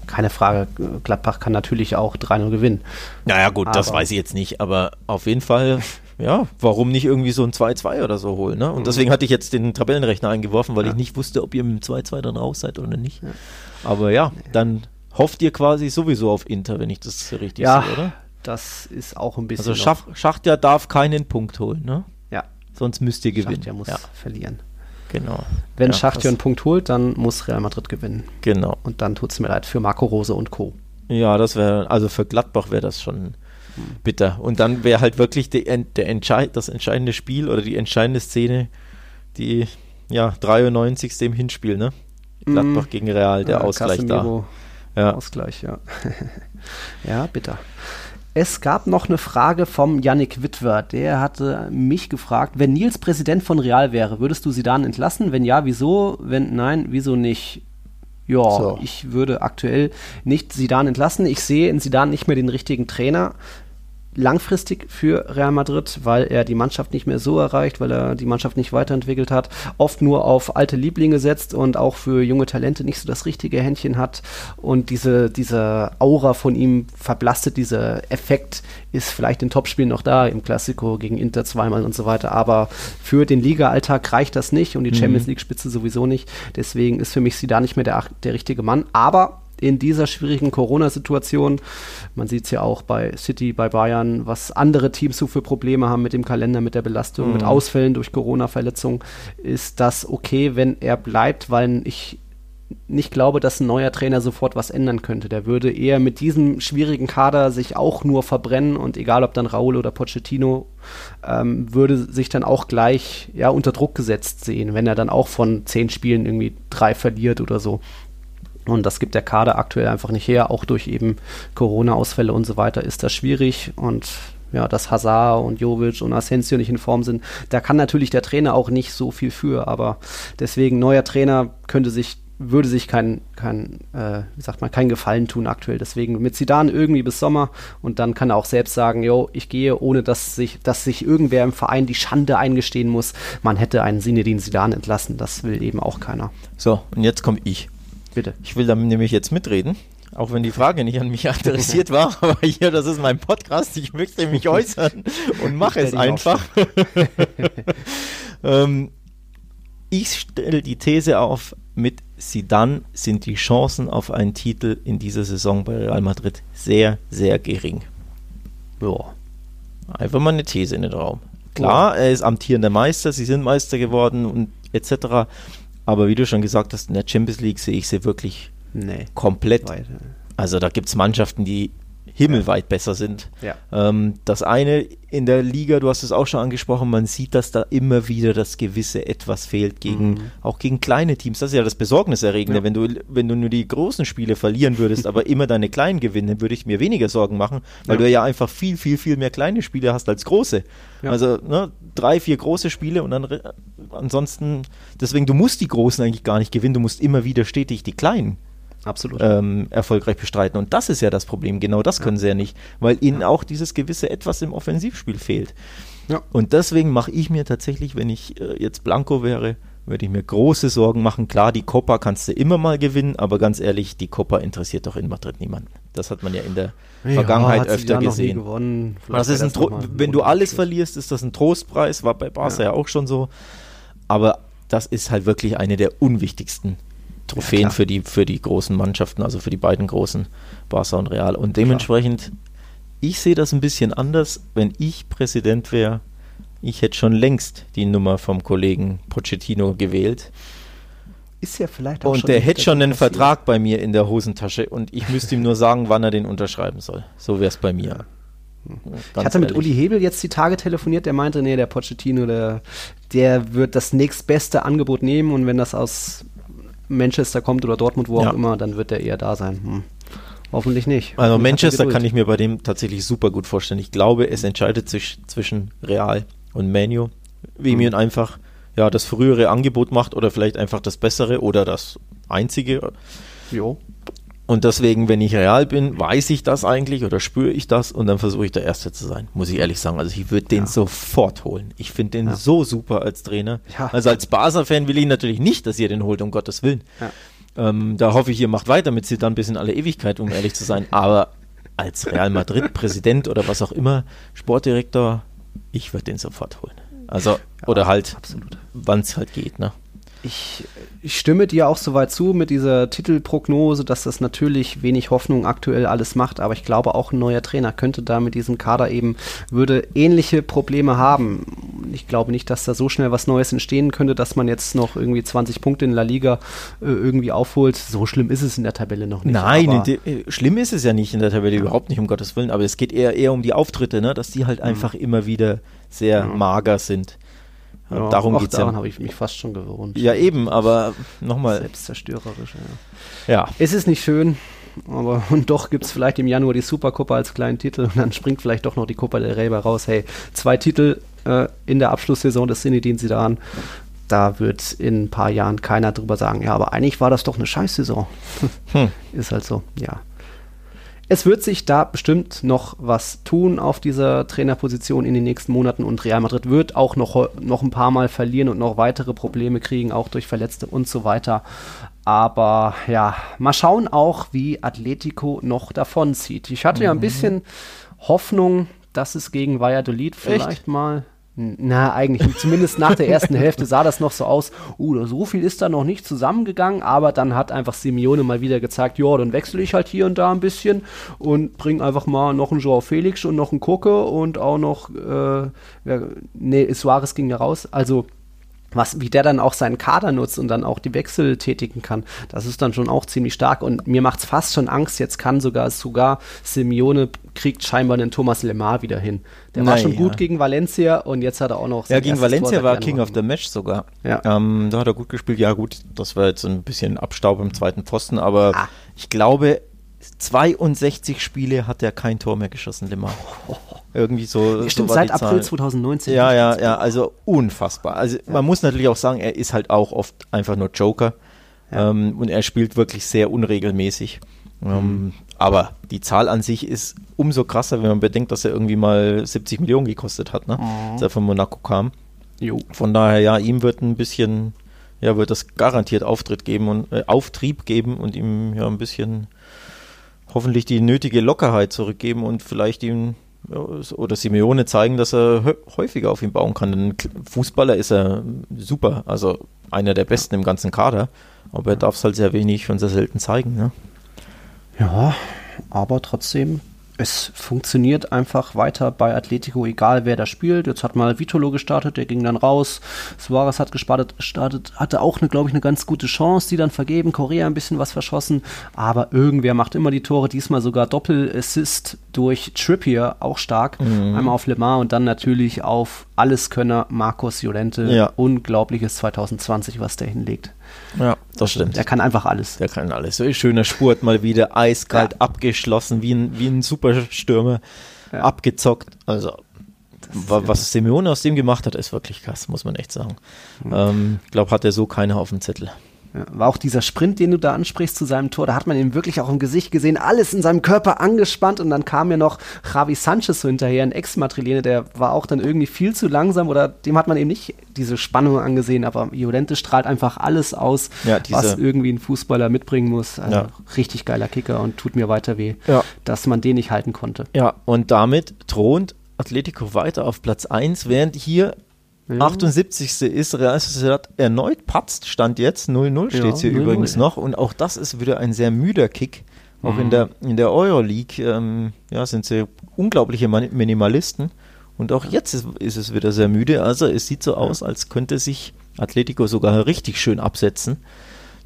keine Frage, Gladbach kann natürlich auch 3-0 gewinnen. Naja, gut, aber das weiß ich jetzt nicht, aber auf jeden Fall, ja, warum nicht irgendwie so ein 2-2 oder so holen, ne? Und mhm. deswegen hatte ich jetzt den Tabellenrechner eingeworfen, weil ja. ich nicht wusste, ob ihr mit dem 2-2 dann raus seid oder nicht. Ja. Aber ja, dann hofft ihr quasi sowieso auf Inter, wenn ich das richtig ja, sehe, oder? Das ist auch ein bisschen. Also Schach, Schachtja darf keinen Punkt holen, ne? Ja. Sonst müsst ihr gewinnen. Schachtja muss ja. verlieren. Genau. Wenn ja, Schachtjör einen Punkt holt, dann muss Real Madrid gewinnen. Genau. Und dann tut es mir leid für Marco Rose und Co. Ja, das wäre, also für Gladbach wäre das schon bitter. Und dann wäre halt wirklich die, der Entscheid, das entscheidende Spiel oder die entscheidende Szene, die ja 93. im Hinspiel, ne? Gladbach mm. gegen Real, der ja, Ausgleich Casemiro da. Ja. Ausgleich, ja. *laughs* ja, bitter. Es gab noch eine Frage vom Yannick Witwer. Der hatte mich gefragt, wenn Nils Präsident von Real wäre, würdest du sie dann entlassen? Wenn ja, wieso? Wenn nein, wieso nicht? Ja, so. ich würde aktuell nicht Sidan entlassen. Ich sehe in Sidan nicht mehr den richtigen Trainer langfristig für Real Madrid, weil er die Mannschaft nicht mehr so erreicht, weil er die Mannschaft nicht weiterentwickelt hat, oft nur auf alte Lieblinge setzt und auch für junge Talente nicht so das richtige Händchen hat. Und diese, diese Aura von ihm verblastet, dieser Effekt ist vielleicht in Topspielen noch da, im Klassiko gegen Inter zweimal und so weiter, aber für den Liga-Alltag reicht das nicht und die mhm. Champions League-Spitze sowieso nicht, deswegen ist für mich sie da nicht mehr der, der richtige Mann, aber in dieser schwierigen Corona-Situation. Man sieht es ja auch bei City, bei Bayern, was andere Teams so für Probleme haben mit dem Kalender, mit der Belastung, mhm. mit Ausfällen durch Corona-Verletzungen. Ist das okay, wenn er bleibt, weil ich nicht glaube, dass ein neuer Trainer sofort was ändern könnte. Der würde eher mit diesem schwierigen Kader sich auch nur verbrennen und egal ob dann Raul oder Pochettino, ähm, würde sich dann auch gleich ja, unter Druck gesetzt sehen, wenn er dann auch von zehn Spielen irgendwie drei verliert oder so. Und das gibt der Kader aktuell einfach nicht her. Auch durch eben Corona-Ausfälle und so weiter ist das schwierig. Und ja, dass Hazard und Jovic und Asensio nicht in Form sind, da kann natürlich der Trainer auch nicht so viel für. Aber deswegen neuer Trainer könnte sich würde sich kein, kein äh, wie sagt man, kein Gefallen tun aktuell. Deswegen mit Zidane irgendwie bis Sommer und dann kann er auch selbst sagen, yo, ich gehe, ohne dass sich, dass sich irgendwer im Verein die Schande eingestehen muss. Man hätte einen Sinedin Zidane entlassen. Das will eben auch keiner. So, und jetzt komme ich. Bitte. Ich will dann nämlich jetzt mitreden, auch wenn die Frage nicht an mich adressiert war, *laughs* aber hier, das ist mein Podcast, ich möchte mich äußern und mache es einfach. *laughs* ähm, ich stelle die These auf, mit Sidan sind die Chancen auf einen Titel in dieser Saison bei Real Madrid sehr, sehr gering. Ja. Einfach mal eine These in den Raum. Klar, er ist amtierender Meister, sie sind Meister geworden und etc. Aber wie du schon gesagt hast, in der Champions League sehe ich sie wirklich nee, komplett. Weiter. Also da gibt es Mannschaften, die himmelweit ja. besser sind. Ja. Ähm, das eine in der Liga, du hast es auch schon angesprochen, man sieht, dass da immer wieder das gewisse Etwas fehlt, gegen, mhm. auch gegen kleine Teams. Das ist ja das Besorgniserregende. Ja. Wenn, du, wenn du nur die großen Spiele verlieren würdest, aber immer deine kleinen gewinnen, würde ich mir weniger Sorgen machen, weil du ja einfach viel, viel, viel mehr kleine Spiele hast als große. Also ne, drei, vier große Spiele und dann ansonsten, deswegen, du musst die Großen eigentlich gar nicht gewinnen, du musst immer wieder stetig die Kleinen Absolut. Ähm, erfolgreich bestreiten. Und das ist ja das Problem. Genau das ja. können sie ja nicht, weil ihnen ja. auch dieses gewisse Etwas im Offensivspiel fehlt. Ja. Und deswegen mache ich mir tatsächlich, wenn ich äh, jetzt Blanco wäre, würde ich mir große Sorgen machen. Klar, die Copa kannst du immer mal gewinnen, aber ganz ehrlich, die Copa interessiert doch in Madrid niemanden. Das hat man ja in der ja, Vergangenheit öfter gesehen. Das ist ein wenn du alles verlierst, ist das ein Trostpreis, war bei Barca ja. ja auch schon so. Aber das ist halt wirklich eine der unwichtigsten Trophäen ja, für, die, für die großen Mannschaften, also für die beiden großen, Barca und Real. Und dementsprechend, klar. ich sehe das ein bisschen anders. Wenn ich Präsident wäre, ich hätte schon längst die Nummer vom Kollegen Pochettino gewählt. Ist ja vielleicht auch Und der hätte schon einen Vertrag bei mir in der Hosentasche und ich müsste ihm nur sagen, wann er den unterschreiben soll. So wäre es bei mir. Ja. ich hatte mit Uli Hebel jetzt die Tage telefoniert, der meinte, nee, der Pochettino, der, der wird das nächstbeste Angebot nehmen und wenn das aus Manchester kommt oder Dortmund, wo ja. auch immer, dann wird er eher da sein. Hm. Hoffentlich nicht. Also Manchester kann ich mir bei dem tatsächlich super gut vorstellen. Ich glaube, es entscheidet sich zwischen Real und Manu, wie mhm. mir einfach ja das frühere Angebot macht oder vielleicht einfach das bessere oder das einzige. Jo. Und deswegen, wenn ich real bin, weiß ich das eigentlich oder spüre ich das und dann versuche ich der Erste zu sein, muss ich ehrlich sagen. Also ich würde den ja. sofort holen. Ich finde den ja. so super als Trainer. Ja. Also als Barca-Fan will ich natürlich nicht, dass ihr den holt, um Gottes Willen. Ähm, da hoffe ich, ihr macht weiter mit sie dann bis in alle Ewigkeit, um ehrlich zu sein. Aber als Real Madrid-Präsident oder was auch immer, Sportdirektor, ich würde den sofort holen. Also, oder halt, wann es halt geht, ne? Ich, ich, stimme dir auch soweit zu mit dieser Titelprognose, dass das natürlich wenig Hoffnung aktuell alles macht, aber ich glaube auch ein neuer Trainer könnte da mit diesem Kader eben, würde ähnliche Probleme haben. Ich glaube nicht, dass da so schnell was Neues entstehen könnte, dass man jetzt noch irgendwie 20 Punkte in La Liga äh, irgendwie aufholt. So schlimm ist es in der Tabelle noch nicht. Nein, de, äh, schlimm ist es ja nicht in der Tabelle, ja. überhaupt nicht, um Gottes Willen, aber es geht eher, eher um die Auftritte, ne? dass die halt mhm. einfach immer wieder sehr mhm. mager sind. Ja, Darum geht es daran ja. habe ich mich fast schon gewohnt. Ja, eben, aber nochmal. Selbstzerstörerisch, ja. Ja, Es ist nicht schön, aber *laughs* und doch gibt es vielleicht im Januar die Supercopa als kleinen Titel und dann springt vielleicht doch noch die Copa del Rey bei raus. Hey, zwei Titel äh, in der Abschlusssaison des Zinedine Zidane. Da wird in ein paar Jahren keiner drüber sagen, ja, aber eigentlich war das doch eine Scheißsaison. *laughs* Hm. Ist halt so, ja. Es wird sich da bestimmt noch was tun auf dieser Trainerposition in den nächsten Monaten und Real Madrid wird auch noch, noch ein paar Mal verlieren und noch weitere Probleme kriegen, auch durch Verletzte und so weiter. Aber ja, mal schauen auch, wie Atletico noch davonzieht. Ich hatte ja ein bisschen Hoffnung, dass es gegen Valladolid vielleicht mal. Na, eigentlich. Zumindest nach der ersten Hälfte sah das noch so aus. Uh, so viel ist da noch nicht zusammengegangen, aber dann hat einfach Simeone mal wieder gezeigt, ja, dann wechsle ich halt hier und da ein bisschen und bring einfach mal noch einen Joao Felix und noch einen Koke und auch noch, äh, ja, nee, Suarez ging ja raus. Also, was, wie der dann auch seinen Kader nutzt und dann auch die Wechsel tätigen kann, das ist dann schon auch ziemlich stark. Und mir macht es fast schon Angst, jetzt kann sogar, sogar Simeone kriegt scheinbar den Thomas Lemar wieder hin. Der war Naja. schon gut gegen Valencia und jetzt hat er auch noch Ja, gegen Valencia Tor war King of the Match sogar. Ja. Ähm, da hat er gut gespielt. Ja, gut, das war jetzt ein bisschen Abstaub im zweiten Pfosten, aber Ah. ich glaube, 62 Spiele hat er kein Tor mehr geschossen, Lemar. *laughs* Irgendwie so. Ja, Stimmt, so seit April Zahl. 2019. Ja, ja, ja, also unfassbar. Also man muss natürlich auch sagen, er ist halt auch oft einfach nur Joker ähm, und er spielt wirklich sehr unregelmäßig. Ähm, aber die Zahl an sich ist umso krasser, wenn man bedenkt, dass er irgendwie mal 70 Millionen gekostet hat, ne? als er von Monaco kam. Jo. Von daher, ja, ihm wird ein bisschen, ja, wird das garantiert Auftritt geben und äh, Auftrieb geben und ihm ja ein bisschen hoffentlich die nötige Lockerheit zurückgeben und vielleicht ihm ja, oder Simeone zeigen, dass er häufiger auf ihn bauen kann. K- Fußballer ist er super, also einer der besten im ganzen Kader, aber er darf es halt sehr wenig und sehr selten zeigen. Ne? Ja, aber trotzdem, es funktioniert einfach weiter bei Atletico, egal wer da spielt. Jetzt hat mal Vitolo gestartet, der ging dann raus. Suarez hat gestartet, startet, hatte auch, eine, glaube ich, eine ganz gute Chance, die dann vergeben. Korea ein bisschen was verschossen, aber irgendwer macht immer die Tore. Diesmal sogar Doppel-Assist durch Trippier, auch stark. Einmal auf Le Mans und dann natürlich auf Alleskönner Marcos Llorente. Ja. Unglaubliches 2020, was der hinlegt. Ja, das stimmt. Der kann einfach alles. Der kann alles. So schöner Spurt mal wieder, eiskalt Ja. abgeschlossen, wie ein, wie ein Superstürmer, Ja. abgezockt. Also, wa- was Simeone aus dem gemacht hat, ist wirklich krass, muss man echt sagen. Ähm, Ich glaube, hat er so keiner auf dem Zettel. Ja, war auch dieser Sprint, den du da ansprichst zu seinem Tor, da hat man ihn wirklich auch im Gesicht gesehen, alles in seinem Körper angespannt und dann kam ja noch Javi Sanchez so hinterher, ein Ex-Madrilene, der war auch dann irgendwie viel zu langsam oder dem hat man eben nicht diese Spannung angesehen, aber Llorente strahlt einfach alles aus, Ja, was irgendwie ein Fußballer mitbringen muss. Also Ja. richtig geiler Kicker und tut mir weiter weh, dass man den nicht halten konnte. Ja, und damit thront Atletico weiter auf Platz 1, während hier Ja. 78. ist Real Sociedad erneut patzt, stand jetzt 0-0 steht Ja, hier 0-0, übrigens ja. noch und auch das ist wieder ein sehr müder Kick. Auch Mhm. in der, in der Euroleague ähm, ja, sind sie unglaubliche Minimalisten und auch jetzt ist, ist es wieder sehr müde. Also es sieht so aus, als könnte sich Atletico sogar richtig schön absetzen.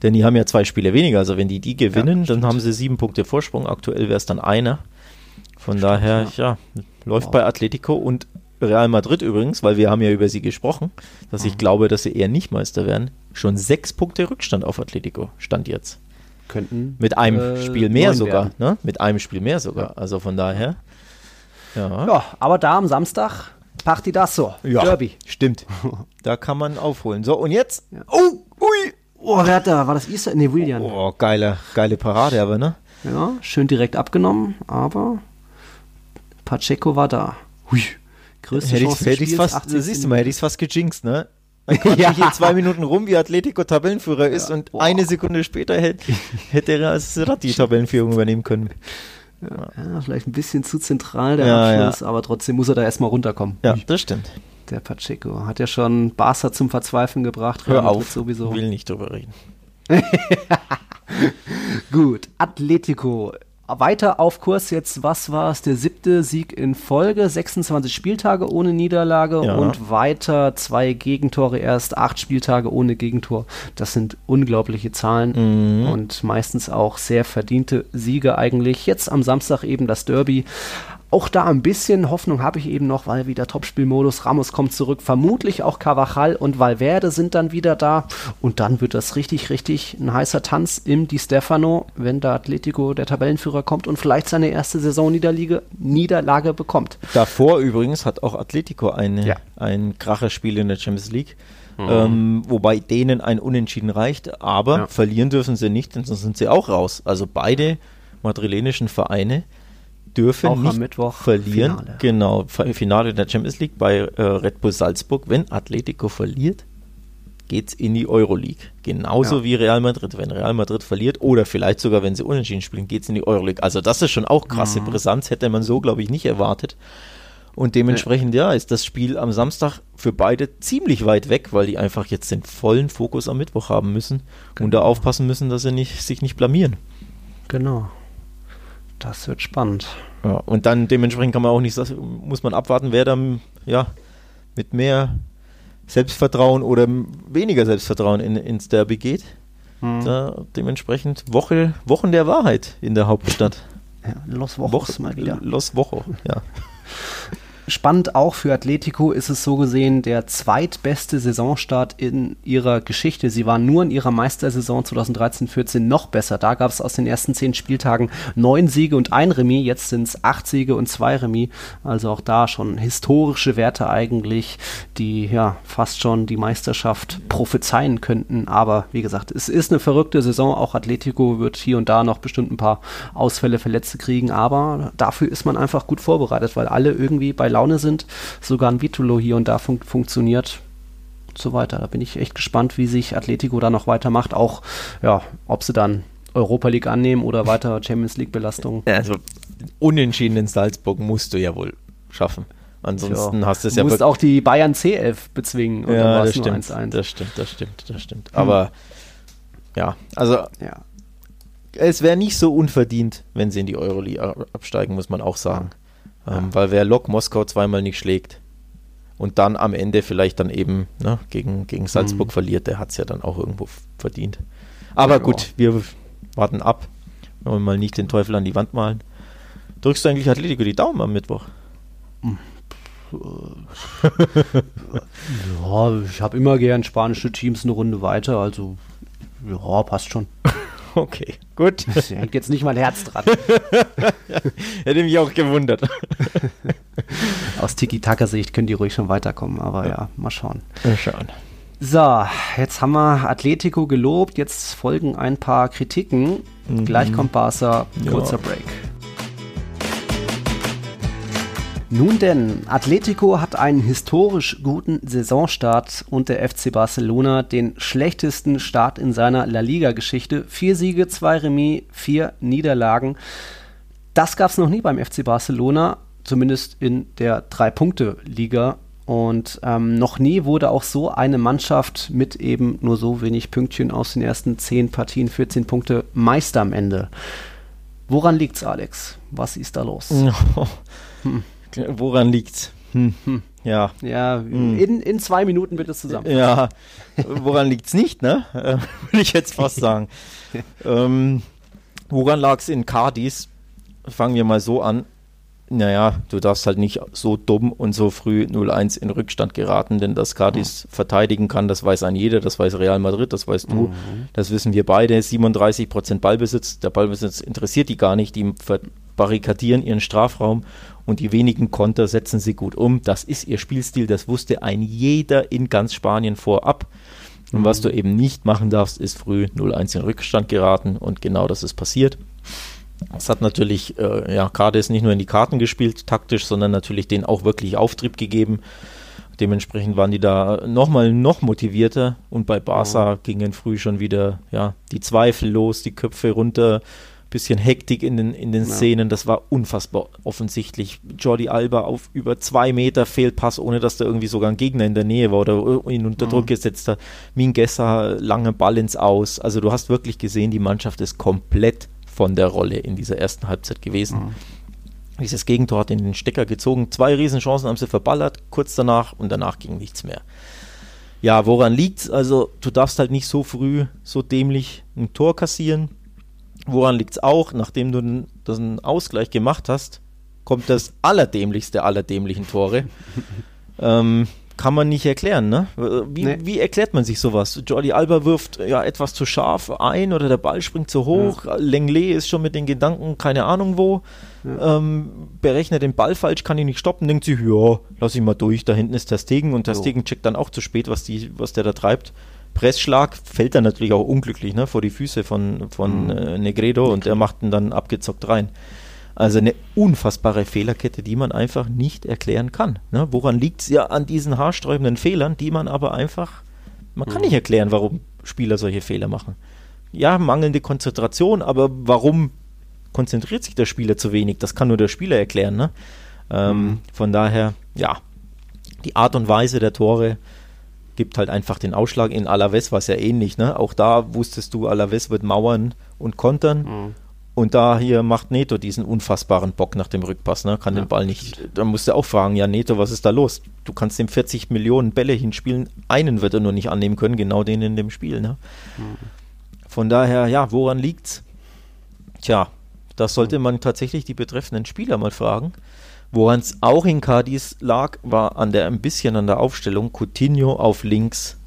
Denn die haben ja zwei Spiele weniger. Also wenn die die gewinnen, dann haben sie sieben Punkte Vorsprung. Aktuell wäre es dann einer. Von daher, ja, läuft Wow. bei Atletico und Real Madrid übrigens, weil wir haben ja über sie gesprochen, dass Mhm. ich glaube, dass sie eher nicht Meister werden. Schon sechs Punkte Rückstand auf Atletico stand jetzt. Könnten Mit einem äh, Spiel mehr sogar, ne? Mit einem Spiel mehr sogar. Also von daher. Ja. Ja, aber da am Samstag Partidazo, Ja, Derby. Stimmt. Da kann man aufholen. So, und jetzt. Ja. Oh, ui. Oh, wer hat da? War das Isa? Nee, William. Oh, geile, geile Parade, aber, ne? Ja, schön direkt abgenommen, aber Pacheco war da. Hui. Größte Hätte ich Chance hätte Spiels, fast, 18. siehst du mal, hätte ich es fast gejinxt, ne? *laughs* Man quatscht Ja. hier zwei Minuten rum, wie Atletico Tabellenführer ist und wow. eine Sekunde später hätte, hätte er die Tabellenführung übernehmen können. Ja, vielleicht ein bisschen zu zentral der Ja, Abschluss, aber trotzdem muss er da erstmal runterkommen. Ja, das stimmt. Der Pacheco hat ja schon Barca zum Verzweifeln gebracht. Hör auf, Sowieso. will nicht drüber reden. *laughs* Gut, Atletico. Weiter auf Kurs jetzt, was war es? Der siebte Sieg in Folge, 26 Spieltage ohne Niederlage Ja. und weiter zwei Gegentore erst, acht Spieltage ohne Gegentor. Das sind unglaubliche Zahlen Mhm. und meistens auch sehr verdiente Siege eigentlich. Jetzt am Samstag eben das Derby. Auch da ein bisschen Hoffnung habe ich eben noch, weil wieder Topspielmodus, Ramos kommt zurück, vermutlich auch Cavachal und Valverde sind dann wieder da und dann wird das richtig, richtig ein heißer Tanz im Di Stefano, wenn da Atletico, der Tabellenführer, kommt und vielleicht seine erste Saisonniederlage Niederlage bekommt. Davor übrigens hat auch Atletico eine, ja. ein Kracherspiel in der Champions League. Mhm. Ähm, wobei denen ein Unentschieden reicht, aber ja. verlieren dürfen sie nicht, denn sonst sind sie auch raus. Also beide madrilenischen Vereine dürfen auch nicht verlieren. Finale. Genau, Finale der Champions League bei äh, Red Bull Salzburg. Wenn Atletico verliert, geht es in die Euroleague. Genauso ja. wie Real Madrid. Wenn Real Madrid verliert oder vielleicht sogar, wenn sie unentschieden spielen, geht es in die Euroleague. Also das ist schon auch krasse mhm. Brisanz, hätte man so, glaube ich, nicht erwartet. Und dementsprechend, ja. ja, ist das Spiel am Samstag für beide ziemlich weit weg, weil die einfach jetzt den vollen Fokus am Mittwoch haben müssen genau. und da genau. aufpassen müssen, dass sie nicht, sich nicht blamieren. Genau. Das wird spannend. Ja, und dann dementsprechend kann man auch nicht, muss man abwarten, wer dann ja mit mehr Selbstvertrauen oder weniger Selbstvertrauen in, ins Derby geht. Mhm. Da, dementsprechend Woche, Wochen der Wahrheit in der Hauptstadt. *laughs* Ja, Los Wochos Woche, mal wieder. Los Wocho, ja. *laughs* Spannend auch für Atletico ist es so gesehen der zweitbeste Saisonstart in ihrer Geschichte. Sie waren nur in ihrer Meistersaison 2013-14 noch besser. Da gab es aus den ersten zehn Spieltagen neun Siege und ein Remis. Jetzt sind es acht Siege und zwei Remis. Also auch da schon historische Werte eigentlich, die ja fast schon die Meisterschaft prophezeien könnten. Aber wie gesagt, es ist eine verrückte Saison. Auch Atletico wird hier und da noch bestimmt ein paar Ausfälle, Verletzte kriegen. Aber dafür ist man einfach gut vorbereitet, weil alle irgendwie bei Laune sind. Sogar ein Vitulo hier und da fun funktioniert und so weiter. Da bin ich echt gespannt, wie sich Atletico da noch weitermacht. Auch, ja, ob sie dann Europa League annehmen oder weiter *laughs* Champions League Belastung. Also unentschieden in Salzburg musst du ja wohl schaffen. Ansonsten ja. hast du es ja. Du musst auch die Bayern C11 bezwingen. Und ja, das stimmt, 1 -1. das stimmt, das stimmt, das stimmt. Hm. Aber ja, also ja. es wäre nicht so unverdient, wenn sie in die Euroleague absteigen, muss man auch sagen. Ja. Ähm, weil wer Lok Moskau zweimal nicht schlägt und dann am Ende vielleicht dann eben ne, gegen, gegen Salzburg mhm. verliert, der hat es ja dann auch irgendwo verdient. Aber ja, gut, wir warten ab. Wenn wir mal nicht den Teufel an die Wand malen. Drückst du eigentlich Atletico die Daumen am Mittwoch? *laughs* ja, ich habe immer gern spanische Teams eine Runde weiter, also ja, passt schon. *laughs* Okay, gut. hängt jetzt nicht mal Herz dran. *laughs* Hätte mich auch gewundert. *laughs* Aus Tiki-Taka-Sicht können die ruhig schon weiterkommen, aber ja, ja mal schauen. Mal schauen. So, jetzt haben wir Atletico gelobt, jetzt folgen ein paar Kritiken. Mhm. Gleich kommt Barca, kurzer ja. Break. Nun denn, Atletico hat einen historisch guten Saisonstart und der FC Barcelona den schlechtesten Start in seiner La Liga-Geschichte. Vier Siege, zwei Remis, vier Niederlagen. Das gab es noch nie beim FC Barcelona, zumindest in der Drei-Punkte-Liga. Und ähm, noch nie wurde auch so eine Mannschaft mit eben nur so wenig Pünktchen aus den ersten zehn Partien, 14 Punkte, Meister am Ende. Woran liegt's, Alex? Was ist da los? *laughs* hm. Woran liegt's? Hm. Hm. Ja. Ja, hm. in, in zwei Minuten bitte zusammen. Ja, woran liegt's nicht, ne? Äh, *laughs* Würde ich jetzt fast sagen. *laughs* ähm, woran lag's in Cardis? Fangen wir mal so an. Naja, du darfst halt nicht so dumm und so früh 0-1 in Rückstand geraten, denn dass Cardis mhm. verteidigen kann, das weiß ein jeder, das weiß Real Madrid, das weißt du, mhm. das wissen wir beide. 37% Ballbesitz, der Ballbesitz interessiert die gar nicht, die barrikadieren ihren Strafraum und die wenigen Konter setzen sie gut um. Das ist ihr Spielstil, das wusste ein jeder in ganz Spanien vorab. Und was du eben nicht machen darfst, ist früh 0-1 in Rückstand geraten und genau das ist passiert. Es hat natürlich, äh, ja, Cadiz nicht nur in die Karten gespielt, taktisch, sondern natürlich denen auch wirklich Auftrieb gegeben. Dementsprechend waren die da nochmal noch motivierter und bei Barca mhm. gingen früh schon wieder, ja, die Zweifel los, die Köpfe runter, bisschen Hektik in den, in den ja. Szenen. Das war unfassbar offensichtlich. Jordi Alba auf über zwei Meter Fehlpass, ohne dass da irgendwie sogar ein Gegner in der Nähe war oder ihn unter Druck mhm. gesetzt hat. Mingessa, lange Ball ins Aus. Also du hast wirklich gesehen, die Mannschaft ist komplett von der Rolle in dieser ersten Halbzeit gewesen. Mhm. Dieses Gegentor hat in den Stecker gezogen. Zwei Riesenchancen haben sie verballert, kurz danach und danach ging nichts mehr. Ja, woran liegt's? Also, du darfst halt nicht so früh, so dämlich ein Tor kassieren. Woran liegt es auch, nachdem du den Ausgleich gemacht hast, kommt das allerdämlichste aller dämlichen Tore. *laughs* ähm, kann man nicht erklären, ne? Wie, nee. wie erklärt man sich sowas? Jordi Alba wirft ja etwas zu scharf ein oder der Ball springt zu hoch. Ja. Lenglet ist schon mit den Gedanken, keine Ahnung wo. Ja. Ähm, berechnet den Ball falsch, kann ihn nicht stoppen, denkt sich, ja, lass ihn mal durch, da hinten ist der Stegen und der Stegen checkt dann auch zu spät, was, die, was der da treibt. Pressschlag fällt dann natürlich auch unglücklich ne, vor die Füße von, von mhm. äh, Negredo und er macht ihn dann abgezockt rein. Also eine unfassbare Fehlerkette, die man einfach nicht erklären kann. Ne? Woran liegt es ja an diesen haarsträubenden Fehlern, die man aber einfach, man kann mhm. nicht erklären, warum Spieler solche Fehler machen. Ja, mangelnde Konzentration, aber warum konzentriert sich der Spieler zu wenig? Das kann nur der Spieler erklären. Ne? Ähm, mhm. Von daher, ja, die Art und Weise der Tore gibt halt einfach den Ausschlag. In Alaves war es ja ähnlich. Ne? Auch da wusstest du, Alaves wird mauern und kontern. Mhm. Und da hier macht Neto diesen unfassbaren Bock nach dem Rückpass, ne? Kann ja, den Ball nicht. Da musst du auch fragen, ja, Neto, was ist da los? Du kannst dem 40 Millionen Bälle hinspielen, einen wird er nur nicht annehmen können, genau den in dem Spiel, ne? Mhm. Von daher, ja, woran liegt's? Tja, das sollte man tatsächlich die betreffenden Spieler mal fragen. Woran es auch in Cadiz lag, war an der ein bisschen an der Aufstellung. Coutinho auf links,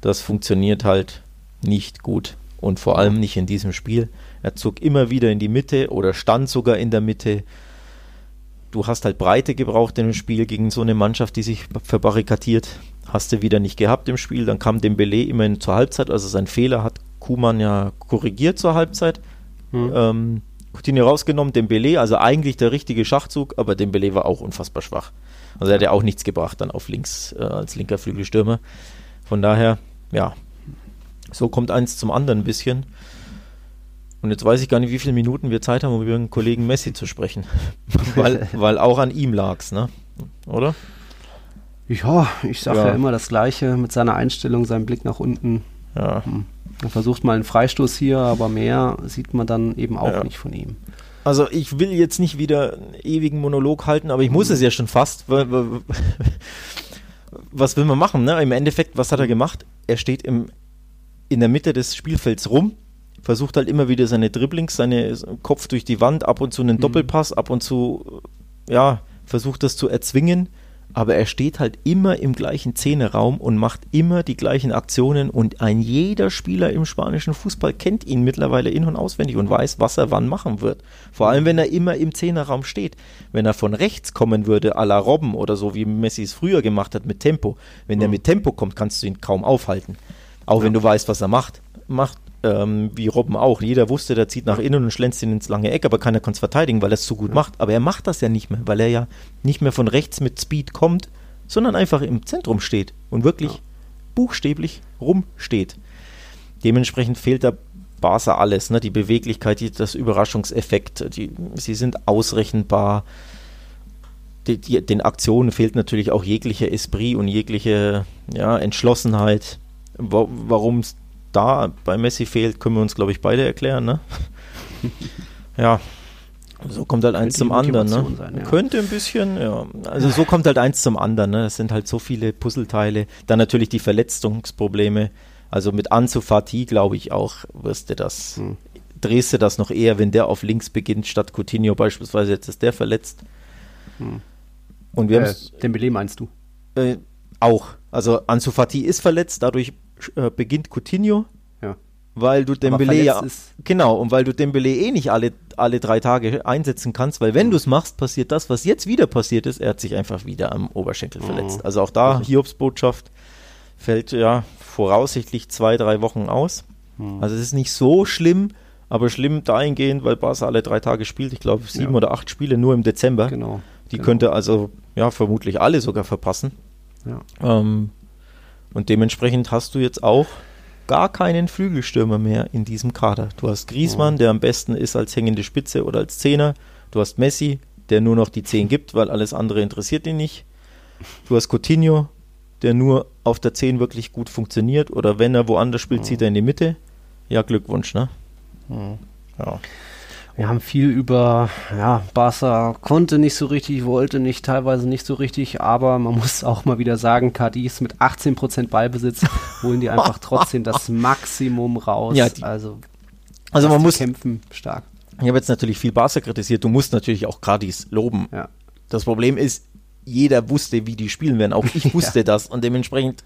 das funktioniert halt nicht gut und vor allem nicht in diesem Spiel. Er zog immer wieder in die Mitte oder stand sogar in der Mitte. Du hast halt Breite gebraucht im Spiel gegen so eine Mannschaft, die sich verbarrikadiert. Hast du wieder nicht gehabt im Spiel. Dann kam Dembele immerhin zur Halbzeit. Also sein Fehler hat Kuman ja korrigiert zur Halbzeit. Hm. Ähm, Coutinho rausgenommen, Dembele, also eigentlich der richtige Schachzug, aber Dembele war auch unfassbar schwach. Also er hat ja auch nichts gebracht dann auf links äh, als linker Flügelstürmer. Von daher, ja, so kommt eins zum anderen ein bisschen. Und jetzt weiß ich gar nicht, wie viele Minuten wir Zeit haben, um über den Kollegen Messi zu sprechen. *laughs* weil, weil auch an ihm lag es, ne? Oder? Ja, ich sage ja. ja. immer das Gleiche mit seiner Einstellung, seinem Blick nach unten. Ja. Er versucht mal einen Freistoß hier, aber mehr sieht man dann eben auch ja. nicht von ihm. Also ich will jetzt nicht wieder einen ewigen Monolog halten, aber ich muss es ja schon fast. Was will man machen? Ne? Im Endeffekt, was hat er gemacht? Er steht im, in der Mitte des Spielfelds rum, versucht halt immer wieder seine Dribblings, seinen Kopf durch die Wand, ab und zu einen mhm. Doppelpass, ab und zu, ja, versucht das zu erzwingen, aber er steht halt immer im gleichen Zehnerraum und macht immer die gleichen Aktionen und ein jeder Spieler im spanischen Fußball kennt ihn mittlerweile in- und auswendig und weiß, was er wann machen wird. Vor allem, wenn er immer im Zehnerraum steht. Wenn er von rechts kommen würde, à la Robben oder so, wie Messi es früher gemacht hat mit Tempo, wenn mhm. er mit Tempo kommt, kannst du ihn kaum aufhalten. Auch ja. wenn du weißt, was er macht. Macht ähm, wie Robben auch. Jeder wusste, der zieht nach innen und schlänzt ihn ins lange Eck, aber keiner kann es verteidigen, weil er es so gut macht. Aber er macht das ja nicht mehr, weil er ja nicht mehr von rechts mit Speed kommt, sondern einfach im Zentrum steht und wirklich ja. buchstäblich rumsteht. Dementsprechend fehlt da Barca alles, ne? die Beweglichkeit, die, das Überraschungseffekt, die, sie sind ausrechenbar. Die, die, den Aktionen fehlt natürlich auch jeglicher Esprit und jegliche ja, Entschlossenheit. Warum es da bei Messi fehlt, können wir uns, glaube ich, beide erklären. Ne? *laughs* ja, so kommt halt eins zum anderen. Ne? Sein, ja. Könnte ein bisschen, ja. Also so *laughs* kommt halt eins zum anderen. Ne? Es sind halt so viele Puzzleteile. Dann natürlich die Verletzungsprobleme. Also mit Ansu Fati, glaube ich auch, wirst du das. Hm. Drehst du das noch eher, wenn der auf links beginnt, statt Coutinho beispielsweise. Jetzt ist der verletzt. Hm. Und wir äh, Dembele meinst du? Äh, auch. Also Ansu Fati ist verletzt, dadurch äh, beginnt Coutinho. Ja. Weil du Dembele ja. Genau, und weil du Dembele eh nicht alle, alle drei Tage einsetzen kannst, weil wenn mhm. du es machst, passiert das, was jetzt wieder passiert ist, er hat sich einfach wieder am Oberschenkel mhm. verletzt. Also auch da. Hiobs Botschaft fällt ja voraussichtlich zwei, drei Wochen aus. Mhm. Also es ist nicht so schlimm, aber schlimm dahingehend, weil Barca alle drei Tage spielt. Ich glaube, sieben ja. oder acht Spiele nur im Dezember. Genau. Die genau. könnte also ja vermutlich alle sogar verpassen. Ja. Ähm, und dementsprechend hast du jetzt auch gar keinen Flügelstürmer mehr in diesem Kader. Du hast Griezmann, oh. der am besten ist als hängende Spitze oder als Zehner. Du hast Messi, der nur noch die Zehn *laughs* gibt, weil alles andere interessiert ihn nicht. Du hast Coutinho, der nur auf der Zehn wirklich gut funktioniert oder wenn er woanders spielt, zieht er in die Mitte. Ja, Glückwunsch, ne? Oh. Ja. Wir haben viel über, ja, Barca konnte nicht so richtig, wollte nicht, teilweise nicht so richtig, aber man *laughs* muss auch mal wieder sagen, Cadiz mit 18% Ballbesitz *laughs* holen die einfach trotzdem das Maximum raus. Ja, die, also, also man muss kämpfen stark. Ich habe jetzt natürlich viel Barca kritisiert. Du musst natürlich auch Cardis loben. Ja. Das Problem ist, jeder wusste, wie die spielen werden. Auch ich *laughs* wusste ja. das. Und dementsprechend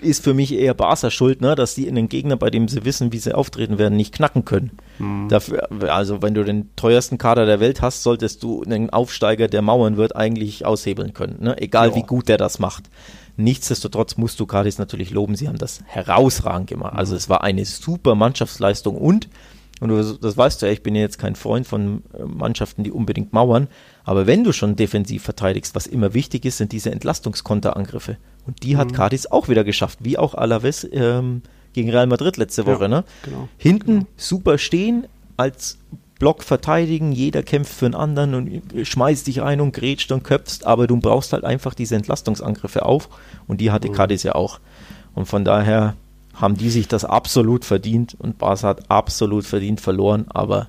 ist für mich eher Barca schuld, ne, dass die in den Gegner, bei dem sie wissen, wie sie auftreten werden, nicht knacken können. Mhm. Dafür, also wenn du den teuersten Kader der Welt hast, solltest du einen Aufsteiger, der mauern wird, eigentlich aushebeln können. Ne? Egal ja. wie gut der das macht. Nichtsdestotrotz musst du Cardis natürlich loben, sie haben das herausragend gemacht. Also mhm. es war eine super Mannschaftsleistung und und das weißt du ja, ich bin ja jetzt kein Freund von äh, Mannschaften, die unbedingt mauern. Aber wenn du schon defensiv verteidigst, was immer wichtig ist, sind diese Entlastungskonterangriffe. Und die hat mhm. Cadiz auch wieder geschafft, wie auch Alaves ähm, gegen Real Madrid letzte Woche. Ja, ne? genau, Hinten genau. super stehen, als Block verteidigen, jeder kämpft für einen anderen und schmeißt dich rein und grätscht und köpfst, aber du brauchst halt einfach diese Entlastungsangriffe auf und die hatte mhm. Cadiz ja auch. Und von daher haben die sich das absolut verdient und Barca hat absolut verdient verloren, aber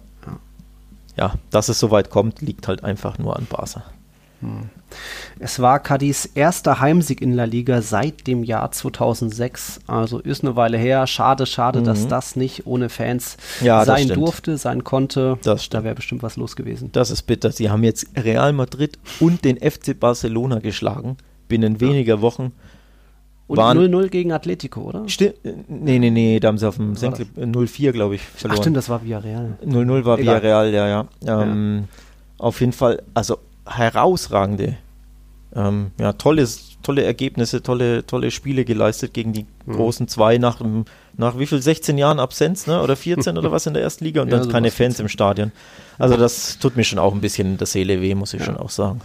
ja, dass es so weit kommt, liegt halt einfach nur an Barca. Hm. Es war Cadiz erster Heimsieg in La Liga seit dem Jahr 2006. Also ist eine Weile her. Schade, schade, mhm. dass das nicht ohne Fans ja, sein durfte, sein konnte. Das da wäre bestimmt was los gewesen. Das ist bitter. Sie haben jetzt Real Madrid und den FC Barcelona geschlagen binnen weniger Wochen. Und 0-0 gegen Atletico, oder? Stimmt. Nee, nee, nee, da haben sie auf dem Senkel 0-4, glaube ich, verloren. Ach stimmt, das war Villarreal. 0-0 war Egal. Villarreal, ja, ja. Ähm, ja. Auf jeden Fall, also herausragende, ähm, ja, tolles, tolle Ergebnisse, tolle, tolle Spiele geleistet gegen die mhm. großen zwei nach, nach wie viel, 16 Jahren Absenz, ne? Oder 14 *laughs* oder was in der ersten Liga und ja, dann so keine Fans im Stadion. Also das tut mir schon auch ein bisschen in der Seele weh, muss ich ja. schon auch sagen.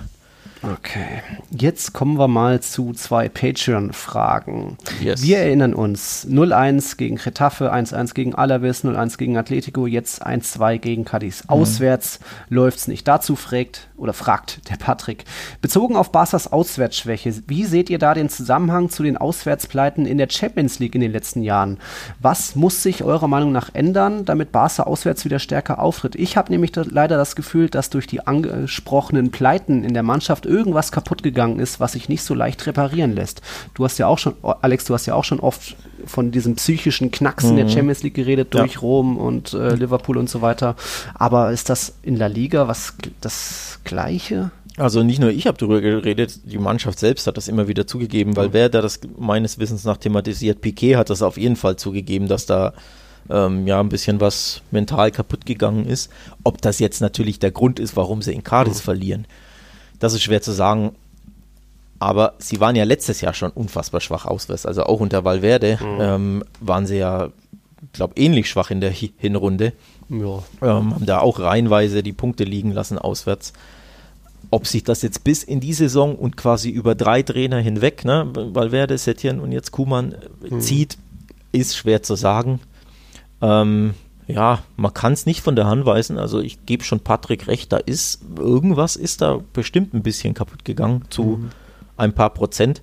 Okay, jetzt kommen wir mal zu zwei Patreon-Fragen. Yes. Wir erinnern uns, 0-1 gegen Getafe, 1-1 gegen Alaves, 0-1 gegen Atletico, jetzt 1-2 gegen Cadiz. Mhm. Auswärts läuft's nicht. Dazu fragt oder fragt der Patrick, bezogen auf Barca's Auswärtsschwäche, wie seht ihr da den Zusammenhang zu den Auswärtspleiten in der Champions League in den letzten Jahren? Was muss sich eurer Meinung nach ändern, damit Barca auswärts wieder stärker auftritt? Ich habe nämlich da leider das Gefühl, dass durch die angesprochenen Pleiten in der Mannschaft irgendwas kaputt gegangen ist, was sich nicht so leicht reparieren lässt. Du hast ja auch schon, Alex, du hast ja auch schon oft von diesem psychischen Knacks mhm. in der mhm. Champions League geredet durch ja. Rom und äh, Liverpool und so weiter. Aber ist das in La Liga was das Gleiche? Also nicht nur ich habe darüber geredet, die Mannschaft selbst hat das immer wieder zugegeben, weil mhm. wer da das meines Wissens nach thematisiert, Piquet hat das auf jeden Fall zugegeben, dass da ähm, ja ein bisschen was mental kaputt gegangen ist. Ob das jetzt natürlich der Grund ist, warum sie in Cadiz mhm. verlieren, das ist schwer zu sagen. Aber sie waren ja letztes Jahr schon unfassbar schwach auswärts. Also auch unter Valverde mhm. ähm, waren sie ja, glaube ähnlich schwach in der Hinrunde. Ja. Ähm, haben da auch reihenweise die Punkte liegen lassen auswärts. Ob sich das jetzt bis in die Saison und quasi über drei Trainer hinweg, ne, Valverde, Setien und jetzt Kuman mhm. zieht, ist schwer zu sagen. Ähm, ja, man kann es nicht von der Hand weisen. Also ich gebe schon Patrick recht, da ist irgendwas ist da bestimmt ein bisschen kaputt gegangen zu mhm. ein paar Prozent,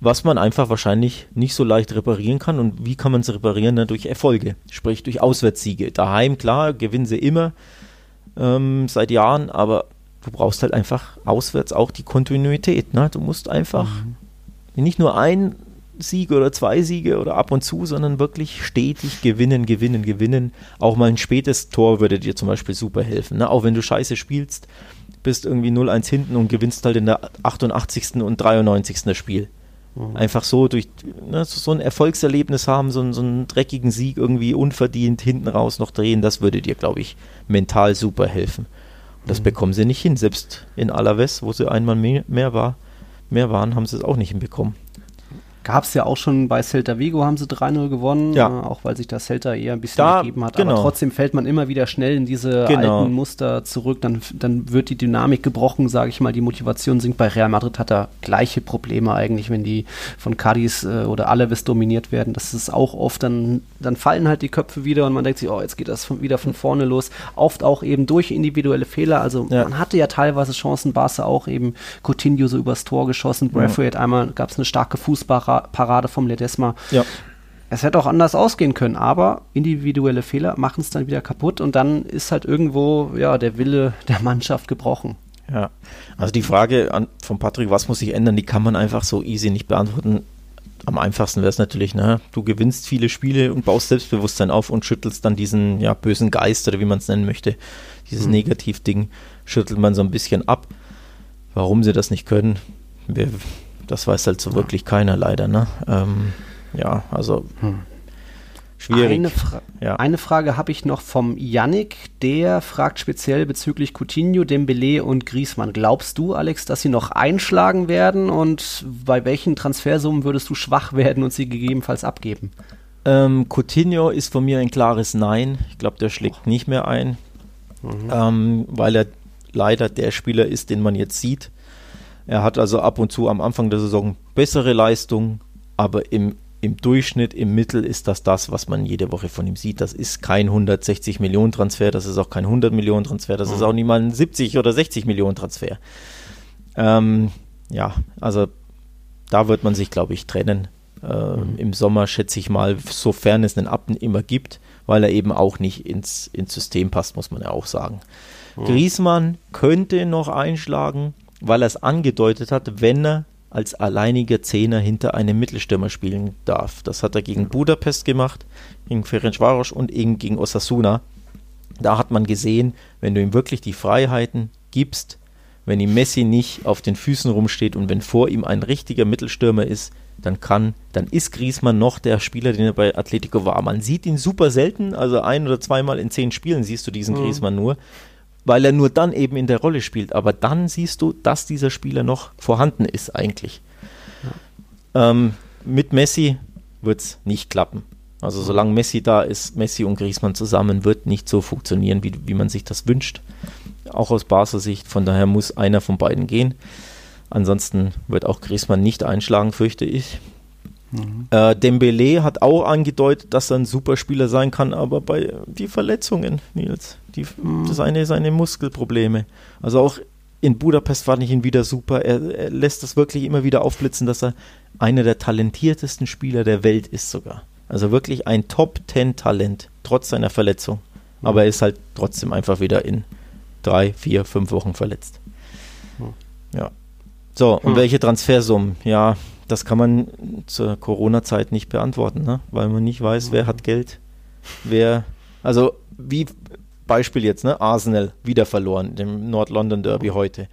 was man einfach wahrscheinlich nicht so leicht reparieren kann. Und wie kann man es reparieren? Ne? Durch Erfolge, sprich durch Auswärtssiege. Daheim, klar, gewinnen sie immer ähm, seit Jahren, aber du brauchst halt einfach auswärts auch die Kontinuität. Ne? Du musst einfach mhm. nicht nur ein Siege oder zwei Siege oder ab und zu, sondern wirklich stetig gewinnen, gewinnen, gewinnen. Auch mal ein spätes Tor würde dir zum Beispiel super helfen. Ne? Auch wenn du scheiße spielst, bist irgendwie 0-1 hinten und gewinnst halt in der 88. und 93. das Spiel. Mhm. Einfach so durch ne, so ein Erfolgserlebnis haben, so, so einen dreckigen Sieg irgendwie unverdient hinten raus noch drehen, das würde dir, glaube ich, mental super helfen. Und das mhm. bekommen sie nicht hin. Selbst in Alaves, wo sie einmal mehr, mehr war, mehr waren, haben sie es auch nicht hinbekommen. Gab es ja auch schon bei Celta Vigo, haben sie 3-0 gewonnen, ja. äh, auch weil sich das Celta eher ein bisschen da, gegeben hat. Genau. Aber trotzdem fällt man immer wieder schnell in diese genau. alten Muster zurück. Dann, dann wird die Dynamik gebrochen, sage ich mal, die Motivation sinkt. Bei Real Madrid hat er gleiche Probleme eigentlich, wenn die von Cadiz äh, oder Alaves dominiert werden. Das ist auch oft, dann, dann fallen halt die Köpfe wieder und man denkt sich, oh, jetzt geht das von, wieder von vorne los. Oft auch eben durch individuelle Fehler. Also ja. man hatte ja teilweise Chancen, Barca auch eben Coutinho so übers Tor geschossen, Braithwaite ja. einmal gab es eine starke Fußballer Parade vom Ledesma. Ja. Es hätte auch anders ausgehen können, aber individuelle Fehler machen es dann wieder kaputt und dann ist halt irgendwo ja, der Wille der Mannschaft gebrochen. Ja, also die Frage an, von Patrick, was muss sich ändern, die kann man einfach so easy nicht beantworten. am einfachsten wäre es natürlich, ne? Du gewinnst viele Spiele und baust Selbstbewusstsein auf und schüttelst dann diesen ja, bösen Geist oder wie man es nennen möchte, dieses mhm. Negativding, schüttelt man so ein bisschen ab. Warum sie das nicht können, wir, das weiß halt so ja. wirklich keiner leider, ne? Ähm, ja, also hm. schwierig. Eine, Fra ja. eine Frage habe ich noch vom Yannick, der fragt speziell bezüglich Coutinho, Dembele und Griezmann. Glaubst du, Alex, dass sie noch einschlagen werden und bei welchen Transfersummen würdest du schwach werden und sie gegebenenfalls abgeben? Ähm, Coutinho ist von mir ein klares Nein. Ich glaube, der schlägt nicht mehr ein, mhm. ähm, weil er leider der Spieler ist, den man jetzt sieht. Er hat also ab und zu am Anfang der Saison bessere Leistung, aber im, im Durchschnitt, im Mittel ist das das, was man jede Woche von ihm sieht. Das ist kein 160 Millionen Transfer, das ist auch kein 100 Millionen Transfer, das mhm. ist auch nicht mal ein 70 oder 60 Millionen Transfer. Ähm, ja, also da wird man sich, glaube ich, trennen. Äh, mhm. Im Sommer schätze ich mal, sofern es einen Appen immer gibt, weil er eben auch nicht ins, ins System passt, muss man ja auch sagen. Mhm. Griesmann könnte noch einschlagen, weil er es angedeutet hat, wenn er als alleiniger Zehner hinter einem Mittelstürmer spielen darf. Das hat er gegen Budapest gemacht, gegen Ferencvaros und eben gegen Osasuna. Da hat man gesehen, wenn du ihm wirklich die Freiheiten gibst, wenn ihm Messi nicht auf den Füßen rumsteht und wenn vor ihm ein richtiger Mittelstürmer ist, dann kann, dann ist Griezmann noch der Spieler, den er bei Atletico war. Man sieht ihn super selten, also ein oder zweimal in zehn Spielen siehst du diesen mhm. Griezmann nur weil er nur dann eben in der Rolle spielt. Aber dann siehst du, dass dieser Spieler noch vorhanden ist eigentlich. Ja. Ähm, mit Messi wird es nicht klappen. Also solange Messi da ist, Messi und Griezmann zusammen, wird nicht so funktionieren, wie, wie man sich das wünscht. Auch aus Basler Sicht. Von daher muss einer von beiden gehen. Ansonsten wird auch Griezmann nicht einschlagen, fürchte ich. Mhm. Äh, Dembele hat auch angedeutet, dass er ein super Spieler sein kann, aber bei die Verletzungen, Nils, die, mhm. seine, seine Muskelprobleme. Also auch in Budapest fand ich ihn wieder super. Er, er lässt das wirklich immer wieder aufblitzen, dass er einer der talentiertesten Spieler der Welt ist sogar. Also wirklich ein Top-10-Talent, trotz seiner Verletzung. Mhm. Aber er ist halt trotzdem einfach wieder in drei, vier, fünf Wochen verletzt. Mhm. Ja. So, und mhm. welche Transfersummen? Ja, das kann man zur Corona-Zeit nicht beantworten, ne? weil man nicht weiß, wer hat Geld, wer, also wie Beispiel jetzt, ne? Arsenal wieder verloren, dem Nord-London Derby heute.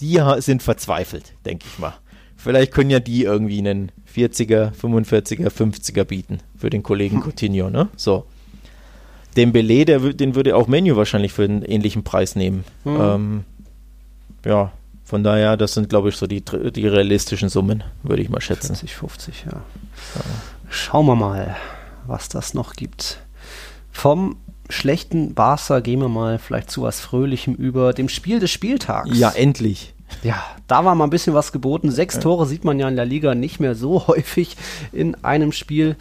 Die sind verzweifelt, denke ich mal. Vielleicht können ja die irgendwie einen 40er, 45er, 50er bieten für den Kollegen Coutinho, ne? So. Den Belay, der, den würde auch Menu wahrscheinlich für einen ähnlichen Preis nehmen. Mhm. Ähm, ja, von daher, das sind, glaube ich, so die, die realistischen Summen, würde ich mal schätzen. 40, 50, ja. ja. Schauen wir mal, was das noch gibt. Vom schlechten Barca gehen wir mal vielleicht zu was Fröhlichem über, dem Spiel des Spieltags. Ja, endlich. Ja, da war mal ein bisschen was geboten. Sechs ja. Tore sieht man ja in der Liga nicht mehr so *laughs* häufig in einem Spiel.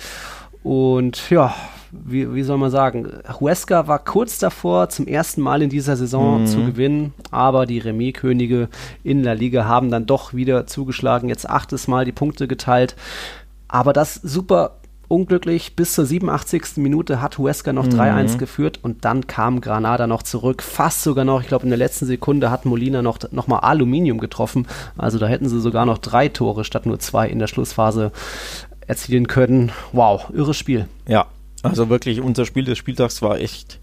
Und ja, wie, wie soll man sagen, Huesca war kurz davor, zum ersten Mal in dieser Saison mhm. zu gewinnen, aber die Remis-Könige in der Liga haben dann doch wieder zugeschlagen, jetzt achtes Mal die Punkte geteilt. Aber das super unglücklich. Bis zur 87. Minute hat Huesca noch 3-1 mhm. geführt und dann kam Granada noch zurück. Fast sogar noch, ich glaube, in der letzten Sekunde hat Molina noch, noch mal Aluminium getroffen. Also da hätten sie sogar noch drei Tore statt nur zwei in der Schlussphase erzielen können. Wow, irres Spiel. Ja, also wirklich, unser Spiel des Spieltags war echt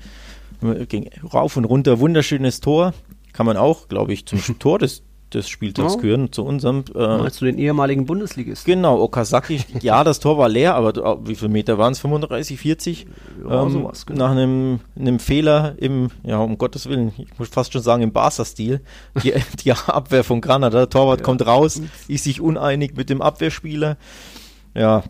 ging rauf und runter. Wunderschönes Tor. Kann man auch, glaube ich, zum *laughs* Tor des, des Spieltags oh. gehören, zu unserem. Äh, Meinst du den ehemaligen Bundesligisten? Genau, Okazaki. ja, das Tor war leer, aber wie viele Meter waren es? 35, 40? Ja, ähm, sowas, genau. Nach einem, einem Fehler im, ja, um Gottes Willen, ich muss fast schon sagen, im Barca-Stil. Die, *laughs* die Abwehr von Granada. Der Torwart ja. kommt raus, ist sich uneinig mit dem Abwehrspieler. Ja,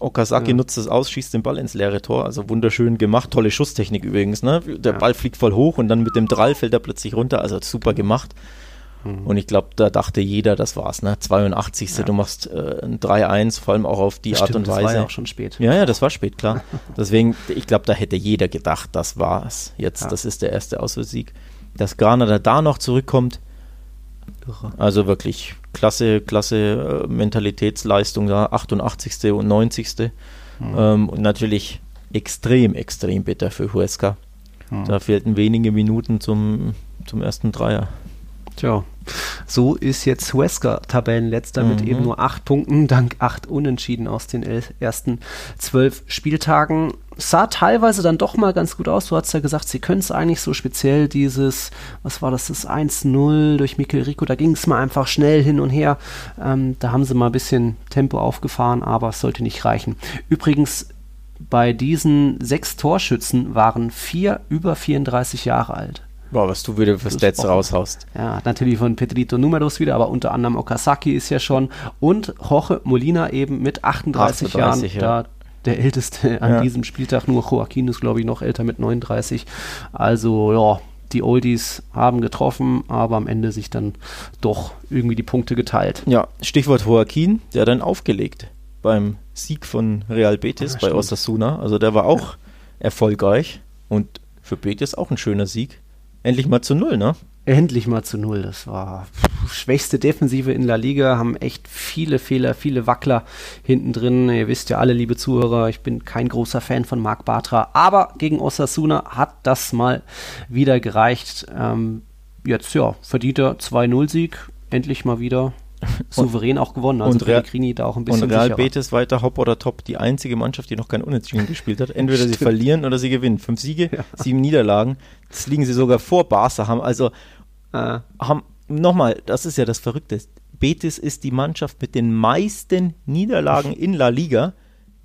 Okazaki ja. nutzt es aus, schießt den Ball ins leere Tor. Also wunderschön gemacht. Tolle Schusstechnik übrigens. Ne? Der ja. Ball fliegt voll hoch und dann mit dem Drall fällt er plötzlich runter. Also super gemacht. Mhm. Und ich glaube, da dachte jeder, das war's. Ne? 82. Ja. Du machst äh, ein 3-1, vor allem auch auf die Art und Weise. Das war ja auch schon spät. Ja, ja, das war spät, klar. *laughs* Deswegen, ich glaube, da hätte jeder gedacht, das war's. Jetzt, das ist der erste Auswärtssieg. Dass Granada da noch zurückkommt. Also wirklich klasse, klasse äh, Mentalitätsleistung da, 88. und 90. Mhm. Ähm, und natürlich extrem, extrem bitter für Huesca. Mhm. Da fehlten wenige Minuten zum, zum ersten Dreier. Tja, So ist jetzt Huesca Tabellenletzter mhm. mit eben nur acht Punkten, dank acht Unentschieden aus den ersten zwölf Spieltagen. Sah teilweise dann doch mal ganz gut aus. Du hast ja gesagt, sie können es eigentlich so speziell dieses, was war das, das 1-0 durch Mikel Rico, da ging es mal einfach schnell hin und her. Ähm, da haben sie mal ein bisschen Tempo aufgefahren, aber es sollte nicht reichen. Übrigens, bei diesen sechs Torschützen waren vier über 34 Jahre alt. Boah, was du wieder für Stats raushaust. Ja, natürlich von Pedrito Numeros wieder, aber unter anderem Okazaki ist ja schon und Jorge Molina eben mit 38, 38 Jahren ja. da der älteste an ja. diesem Spieltag. Nur Joaquin ist, glaube ich, noch älter mit 39. Also, ja, die Oldies haben getroffen, aber am Ende sich dann doch irgendwie die Punkte geteilt. Ja, Stichwort Joaquin, der dann aufgelegt beim Sieg von Real Betis ja, bei Osasuna. Also der war auch erfolgreich und für Betis auch ein schöner Sieg. Endlich mal zu null, ne? Endlich mal zu null. Das war schwächste Defensive in La Liga, haben echt viele Fehler, viele Wackler hinten drin. Ihr wisst ja alle, liebe Zuhörer, ich bin kein großer Fan von Marc Bartra, aber gegen Osasuna hat das mal wieder gereicht. Ähm, jetzt, ja, verdienter 2-0-Sieg. Endlich mal wieder *laughs* souverän auch gewonnen. Also und Pellegrini da auch ein bisschen Und Real sicherer. Betis weiter Hopp oder Top, die einzige Mannschaft, die noch kein Unentschieden gespielt hat. Entweder sie verlieren oder sie gewinnen. Fünf Siege, ja. sieben Niederlagen. Das liegen sie sogar vor Barca. Haben also äh. haben nochmal, das ist ja das Verrückte. Betis ist die Mannschaft mit den meisten Niederlagen *laughs* in La Liga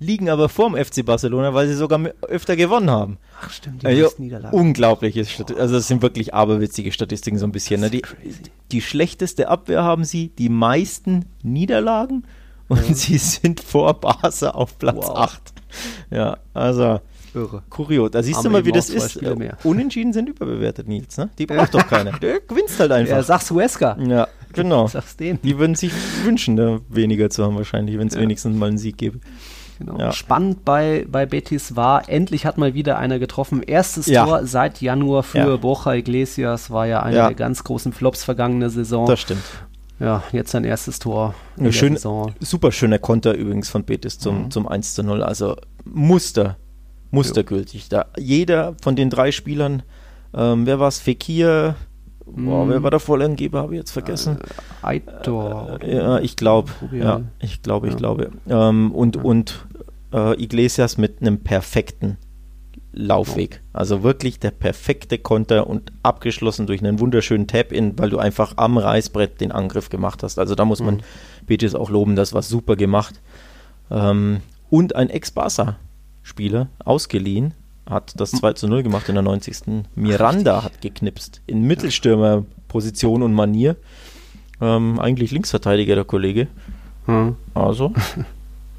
liegen aber vorm FC Barcelona, weil sie sogar öfter gewonnen haben. Ach stimmt, die also, Niederlagen. Unglaubliche Statistiken. Also das sind wirklich aberwitzige Statistiken so ein bisschen. Ne? Die, die, schlechteste Abwehr haben sie, die meisten Niederlagen und ja. sie sind vor Barca auf Platz wow. 8. Ja, also Irre. Kurios. Da siehst Haben du mal, wie das ist. Unentschieden sind überbewertet, Nils. Ne? Die braucht doch keiner. *laughs* Der gewinnst halt einfach. Ja, sag's Huesca. Ja, genau. *laughs* Sag's denen. Die würden sich wünschen, da weniger zu haben wahrscheinlich, wenn es ja. wenigstens mal einen Sieg gäbe. Genau. Ja. Spannend bei, bei Betis war, endlich hat mal wieder einer getroffen. Erstes ja. Tor seit Januar für ja. Borja Iglesias, war ja einer der ganz großen Flops vergangene Saison. Das stimmt. Ja, jetzt sein erstes Tor. In schön, Saison. Super schöner Konter übrigens von Betis zum, mhm. zum 1 zu 0. Also Muster, mustergültig. Da jeder von den drei Spielern, ähm, wer war es? Fekir, Boah, wer mhm. war der Vollangeber? Habe ich jetzt vergessen. Äh, Aitor. Äh, ja, ich glaube. Ja, ich glaube, ich ja. glaube. Ähm, und ja. und äh, Iglesias mit einem perfekten Laufweg. Also wirklich der perfekte Konter und abgeschlossen durch einen wunderschönen Tap-In, weil du einfach am Reißbrett den Angriff gemacht hast. Also da muss man mhm. Betis auch loben, das war super gemacht. Ähm, und ein Ex-Barca-Spieler ausgeliehen, hat das 2 zu 0 gemacht in der 90. Miranda hat geknipst. In Mittelstürmerposition und Manier. Ähm, eigentlich Linksverteidiger, der Kollege. Hm. Also, *laughs*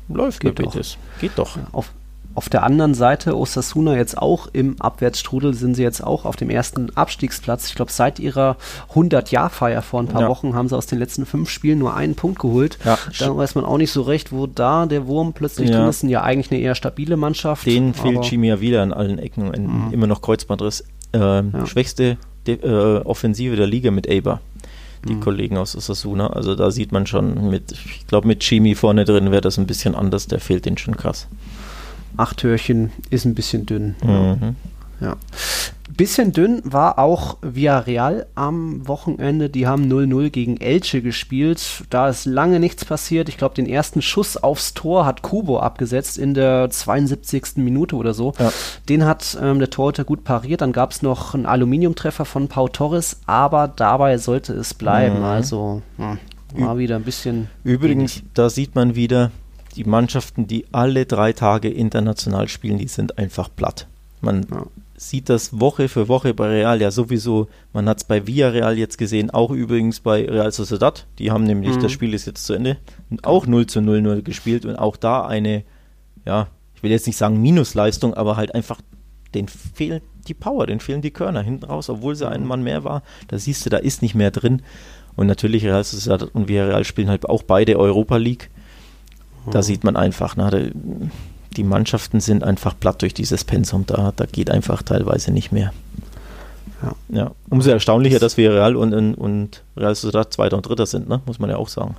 läuft Geht doch. Geht doch. Auf, auf der anderen Seite, Osasuna jetzt auch im Abwärtsstrudel, sind sie jetzt auch auf dem ersten Abstiegsplatz. Ich glaube, seit ihrer 100-Jahr-Feier vor ein paar ja. Wochen haben sie aus den letzten fünf Spielen nur einen Punkt geholt. Ja. Da weiß man auch nicht so recht, wo da der Wurm plötzlich ja. drin ist. Sind ja eigentlich eine eher stabile Mannschaft. Den fehlt Chimia wieder an allen Ecken. Mhm. Immer noch Kreuzbandriss. Ähm, ja. Schwächste De äh, Offensive der Liga mit Eber die mhm. Kollegen aus Osasuna. Also da sieht man schon mit, ich glaube mit Chimi vorne drin wäre das ein bisschen anders, der fehlt den schon krass acht Türchen ist ein bisschen dünn. Mhm. Ja. Bisschen dünn war auch Villarreal am Wochenende. Die haben 0-0 gegen Elche gespielt. Da ist lange nichts passiert. Ich glaube, den ersten Schuss aufs Tor hat Kubo abgesetzt in der 72. Minute oder so. Ja. Den hat ähm, der Torhüter gut pariert. Dann gab es noch einen Aluminiumtreffer von Pau Torres, aber dabei sollte es bleiben. Mhm. Also hm, war wieder ein bisschen. Übrigens, wenig. da sieht man wieder, die Mannschaften, die alle drei Tage international spielen, die sind einfach platt. Man ja. Sieht das Woche für Woche bei Real ja sowieso. Man hat es bei Villarreal jetzt gesehen, auch übrigens bei Real Sociedad. Die haben nämlich, mhm. das Spiel ist jetzt zu Ende, auch 0 zu 0 0 gespielt und auch da eine, ja, ich will jetzt nicht sagen Minusleistung, aber halt einfach, den fehlt die Power, den fehlen die Körner hinten raus, obwohl sie einen Mann mehr war. Da siehst du, da ist nicht mehr drin. Und natürlich Real Sociedad und Villarreal spielen halt auch beide Europa League. Da sieht man einfach, ne, die Mannschaften sind einfach platt durch dieses Pensum. Da, da geht einfach teilweise nicht mehr. Ja. ja. Umso erstaunlicher, dass wir Real und, und, und Real Sociedad Zweiter und Dritter sind, ne? muss man ja auch sagen.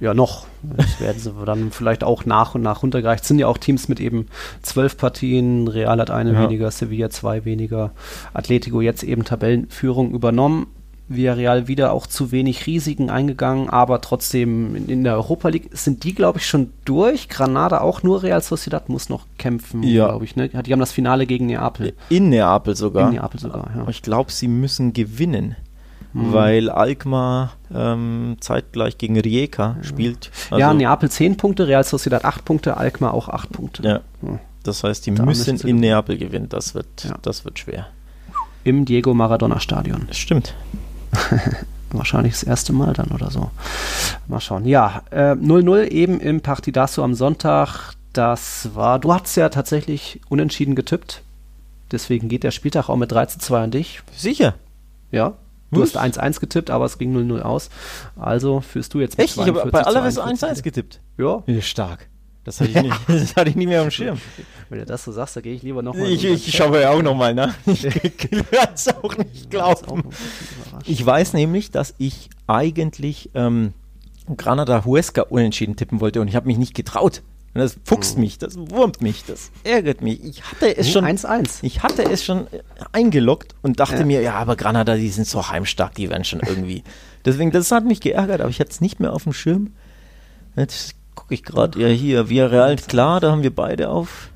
Ja, noch. Das werden sie dann vielleicht auch nach und nach runtergereicht. Es sind ja auch Teams mit eben zwölf Partien. Real hat eine ja. weniger, Sevilla zwei weniger. Atletico jetzt eben Tabellenführung übernommen. Villarreal wieder auch zu wenig Risiken eingegangen, aber trotzdem in, in der Europa League sind die, glaube ich, schon durch. Granada auch nur, Real Sociedad muss noch kämpfen, Ja. glaube ich. Ne? Die haben das Finale gegen Neapel. In Neapel sogar. In Neapel sogar, ja. Aber Ich glaube, sie müssen gewinnen, weil Alkmaar ähm, zeitgleich gegen Rijeka spielt. ja, Also- Neapel 10 Punkte, Real Sociedad 8 Punkte, Alkmaar auch 8 Punkte. Ja. Das heißt, die Da müssen in. Neapel gewinnen. Das wird, Ja. das wird schwer. Im Diego Maradona Stadion. Das stimmt. *laughs* Wahrscheinlich das erste Mal dann oder so. Mal schauen. Ja, äh, 0-0 eben im Partidazo am Sonntag. Das war, du hast ja tatsächlich unentschieden getippt. Deswegen geht der Spieltag auch mit 3 zu 2 an dich. Sicher. Ja. Du hast 1-1 getippt, aber es ging 0-0 aus. Also führst du jetzt mit Echt? Ich habe 42 bei 41. 1-1 getippt. Ja, Ja, stark. Das hatte, ich nicht, *laughs* das hatte ich nicht mehr am Schirm. wenn du das so sagst, da gehe ich lieber nochmal. Ich, ich schaue ja auch nochmal nach. *laughs* Ich kann es auch nicht glauben. Ich weiß nämlich, dass ich eigentlich ähm, Granada Huesca unentschieden tippen wollte und ich habe mich nicht getraut. Und das fuchst mich, das wurmt mich, das ärgert mich. Ich hatte es schon, 1-1. ich hatte es schon eingeloggt und dachte Ja. mir, ja, aber Granada, die sind so heimstark, die werden schon irgendwie. *laughs* Deswegen, das hat mich geärgert, aber ich hatte es nicht mehr auf dem Schirm. Jetzt gucke ich gerade, ja hier, Villarreal, klar, da haben wir beide auf.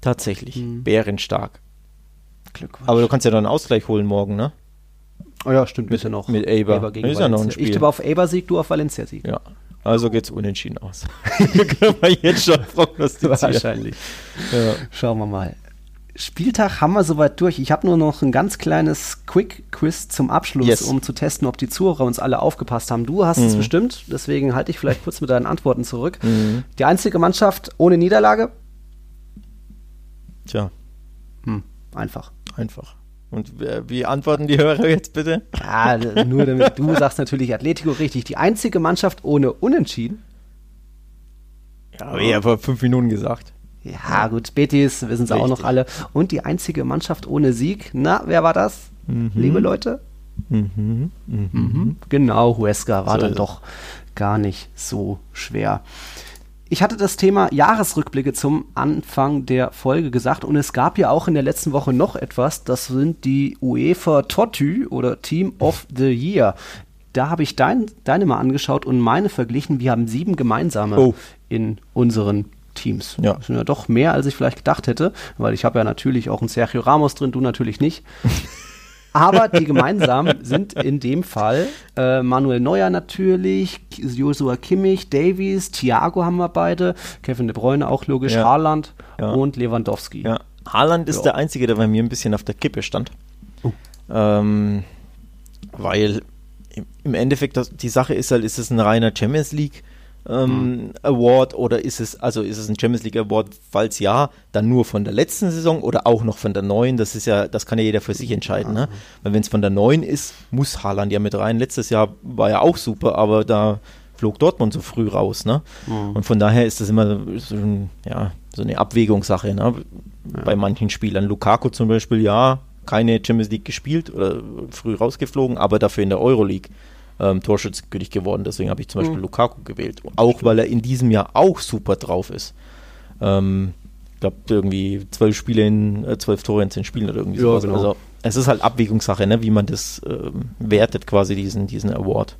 Tatsächlich, Mhm. bärenstark. Glückwunsch. Aber du kannst ja dann einen Ausgleich holen morgen, ne? oh ja, stimmt, bisschen noch. mit Eibar. gegen Ist ja noch ein. Spiel. Ich tippe auf Eibar-Sieg, du auf Valencia-Sieg. Ja. Also geht's unentschieden aus. *laughs* Können wir jetzt schon *laughs* prognostizieren. Wahrscheinlich. Ja. Schauen wir mal. Spieltag haben wir soweit durch. Ich habe nur noch ein ganz kleines Quick-Quiz zum Abschluss, Yes. um zu testen, ob die Zuhörer uns alle aufgepasst haben. Du hast es Mhm. bestimmt, deswegen halte ich vielleicht kurz mit deinen Antworten zurück. Mhm. Die einzige Mannschaft ohne Niederlage? Tja, Hm, einfach. einfach. Und wie antworten die Hörer jetzt bitte? Ja, nur damit du sagst natürlich Atletico richtig. Die einzige Mannschaft ohne Unentschieden? Ja, aber ich habe vor fünf Minuten gesagt. Ja, gut, Betis, wissen sie auch noch alle. Und die einzige Mannschaft ohne Sieg? Na, wer war das? Liebe Leute? Mhm. Mhm. Mhm. Genau, Huesca war So dann doch gar nicht so schwer. Ich hatte das Thema Jahresrückblicke zum Anfang der Folge gesagt und es gab ja auch in der letzten Woche noch etwas, das sind die UEFA Totü oder Team of the Year. Da habe ich dein, deine mal angeschaut und meine verglichen. Wir haben sieben gemeinsame Oh. in unseren Teams. Ja. Das sind ja doch mehr, als ich vielleicht gedacht hätte, weil ich habe ja natürlich auch einen Sergio Ramos drin, du natürlich nicht. *laughs* Aber die gemeinsam sind in dem Fall äh, Manuel Neuer natürlich, Joshua Kimmich, Davies, Thiago haben wir beide, Kevin De Bruyne auch logisch, Ja. Haaland Ja. und Lewandowski. Ja. Haaland ist der Einzige, der bei mir ein bisschen auf der Kippe stand. Oh. Ähm, weil im, im Endeffekt das, die Sache ist halt, ist es ein reiner Champions League ähm, Award oder ist es, also ist es ein Champions League Award, falls ja, dann nur von der letzten Saison oder auch noch von der neuen, das ist ja, das kann ja jeder für sich entscheiden, ne? Weil wenn es von der neuen ist, muss Haaland ja mit rein. Letztes Jahr war ja auch super, aber da flog Dortmund so früh raus, ne? Und von daher ist das immer so, ja, so eine Abwägungssache, ne? Bei manchen Spielern. Lukaku zum Beispiel, ja, keine Champions League gespielt oder früh rausgeflogen, aber dafür in der Euroleague ähm, Torschützenkönig geworden. Deswegen habe ich zum Beispiel Lukaku gewählt. Auch weil er in diesem Jahr auch super drauf ist. Ähm, ich glaube, irgendwie zwölf Spiele in, äh, zwölf Tore in zehn Spielen oder irgendwie Ja, sowas. genau. Also es ist halt Abwägungssache, ne, wie man das ähm, wertet, quasi diesen, diesen Award.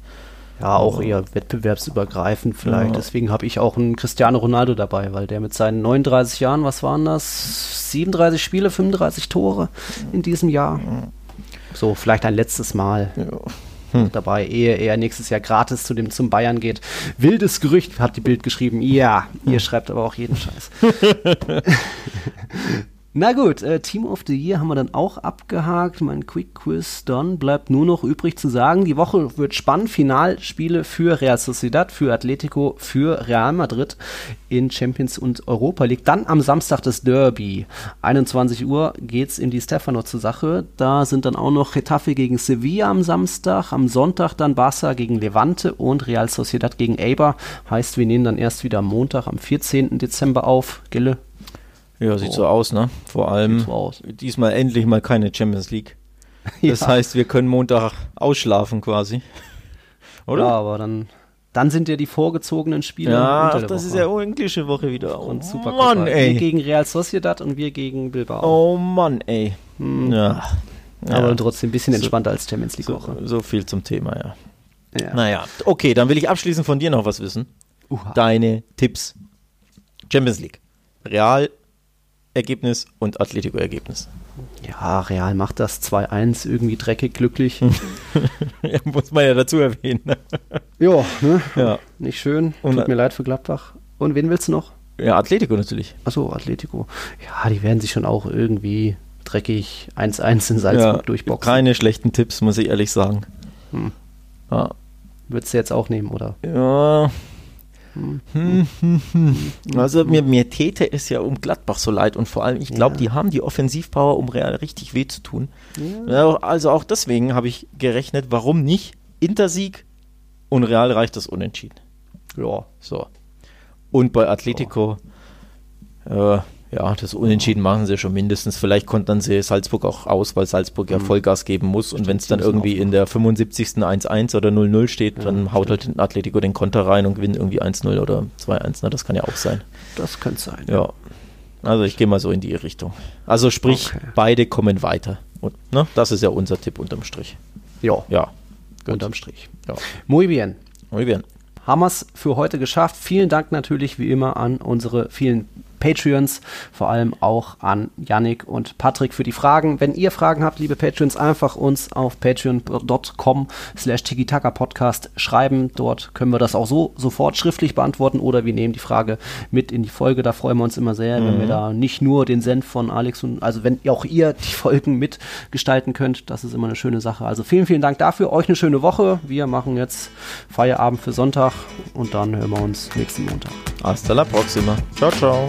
Ja, auch eher wettbewerbsübergreifend vielleicht. Ja. Deswegen habe ich auch einen Cristiano Ronaldo dabei, weil der mit seinen 39 Jahren, was waren das? 37 Spiele, 35 Tore in diesem Jahr. So, vielleicht ein letztes Mal Hm. dabei, ehe er nächstes Jahr gratis zu dem zum Bayern geht. Wildes Gerücht, hat die Bild geschrieben. Ja, ihr schreibt aber auch jeden Scheiß. *laughs* Na gut, äh, Team of the Year haben wir dann auch abgehakt. Mein Quick Quiz dann bleibt nur noch übrig zu sagen, die Woche wird spannend. Finalspiele für Real Sociedad, für Atletico, für Real Madrid in Champions und Europa League. Dann am Samstag das Derby. 21 Uhr geht's in die Stefano zur Sache. Da sind dann auch noch Getafe gegen Sevilla am Samstag. Am Sonntag dann Barca gegen Levante und Real Sociedad gegen Eibar. Heißt, wir nehmen dann erst wieder am Montag, am 14. Dezember auf. Gille, Ja, sieht so aus, ne? Vor allem so diesmal endlich mal keine Champions League. *laughs* Das Ja. heißt, wir können Montag ausschlafen quasi. Oder? Ja, aber dann, dann sind ja die vorgezogenen Spiele. Ja, ach, das ist Woche. ja englische Woche wieder. Oh, und super Mann, Wir ey. gegen Real Sociedad und wir gegen Bilbao. Oh Mann, ey. Hm. Ja. Aber trotzdem ein bisschen entspannter als Champions League So, Woche. so viel zum Thema, ja. Ja. Naja, okay, dann will ich abschließend von dir noch was wissen. Uha. Deine Tipps. Champions League. Real Ergebnis und Atletico Ergebnis. Ja, Real macht das 2-1, irgendwie dreckig, glücklich. *laughs* Ja, Muss man ja dazu erwähnen. ne? *laughs* ja, ne? Ja. Nicht schön. Und- Tut mir leid für Gladbach. Und wen willst du noch? ja, Atletico natürlich. Achso, Atletico. Ja, die werden sich schon auch irgendwie dreckig 1-1 in Salzburg ja, durchboxen. Keine schlechten Tipps, muss ich ehrlich sagen. Hm. Ja. Würdest du jetzt auch nehmen, oder? Ja. Hm, hm, hm. Also mir, mir täte es ja um Gladbach so leid und vor allem, ich glaube, Ja. die haben die Offensivpower, um Real richtig weh zu tun. Ja, also auch deswegen habe ich gerechnet, warum nicht Intersieg und Real reicht das unentschieden. Ja. So. Und bei Atletico, äh, ja, das Unentschieden machen sie schon mindestens. Vielleicht kontern sie Salzburg auch aus, weil Salzburg ja Vollgas geben muss. Und wenn es dann Mhm. irgendwie in der 75. 1-1 oder 0-0 steht, dann haut halt ein Atletico den Konter rein und gewinnt irgendwie 1-0 oder 2-1. Ne? Das kann ja auch sein. Das könnte sein. Ja. Also ich gehe mal so in die Richtung. Also sprich, Okay. beide kommen weiter. Und ne, das ist ja unser Tipp unterm Strich. Ja, Ja. unterm Strich. Ja. Muy bien. Muy bien. haben wir es für heute geschafft. Vielen Dank natürlich wie immer an unsere vielen Patreons, vor allem auch an Yannick und Patrick für die Fragen. Wenn ihr Fragen habt, liebe Patreons, einfach uns auf patreon.com slash Podcast schreiben. Dort können wir das auch so sofort schriftlich beantworten oder wir nehmen die Frage mit in die Folge. Da freuen wir uns immer sehr, wenn wir da nicht nur den Senf von Alex und also wenn auch ihr die Folgen mitgestalten könnt. Das ist immer eine schöne Sache. Also vielen, vielen Dank dafür. Euch eine schöne Woche. Wir machen jetzt Feierabend für Sonntag und dann hören wir uns nächsten Montag. Hasta la próxima. Ciao, ciao.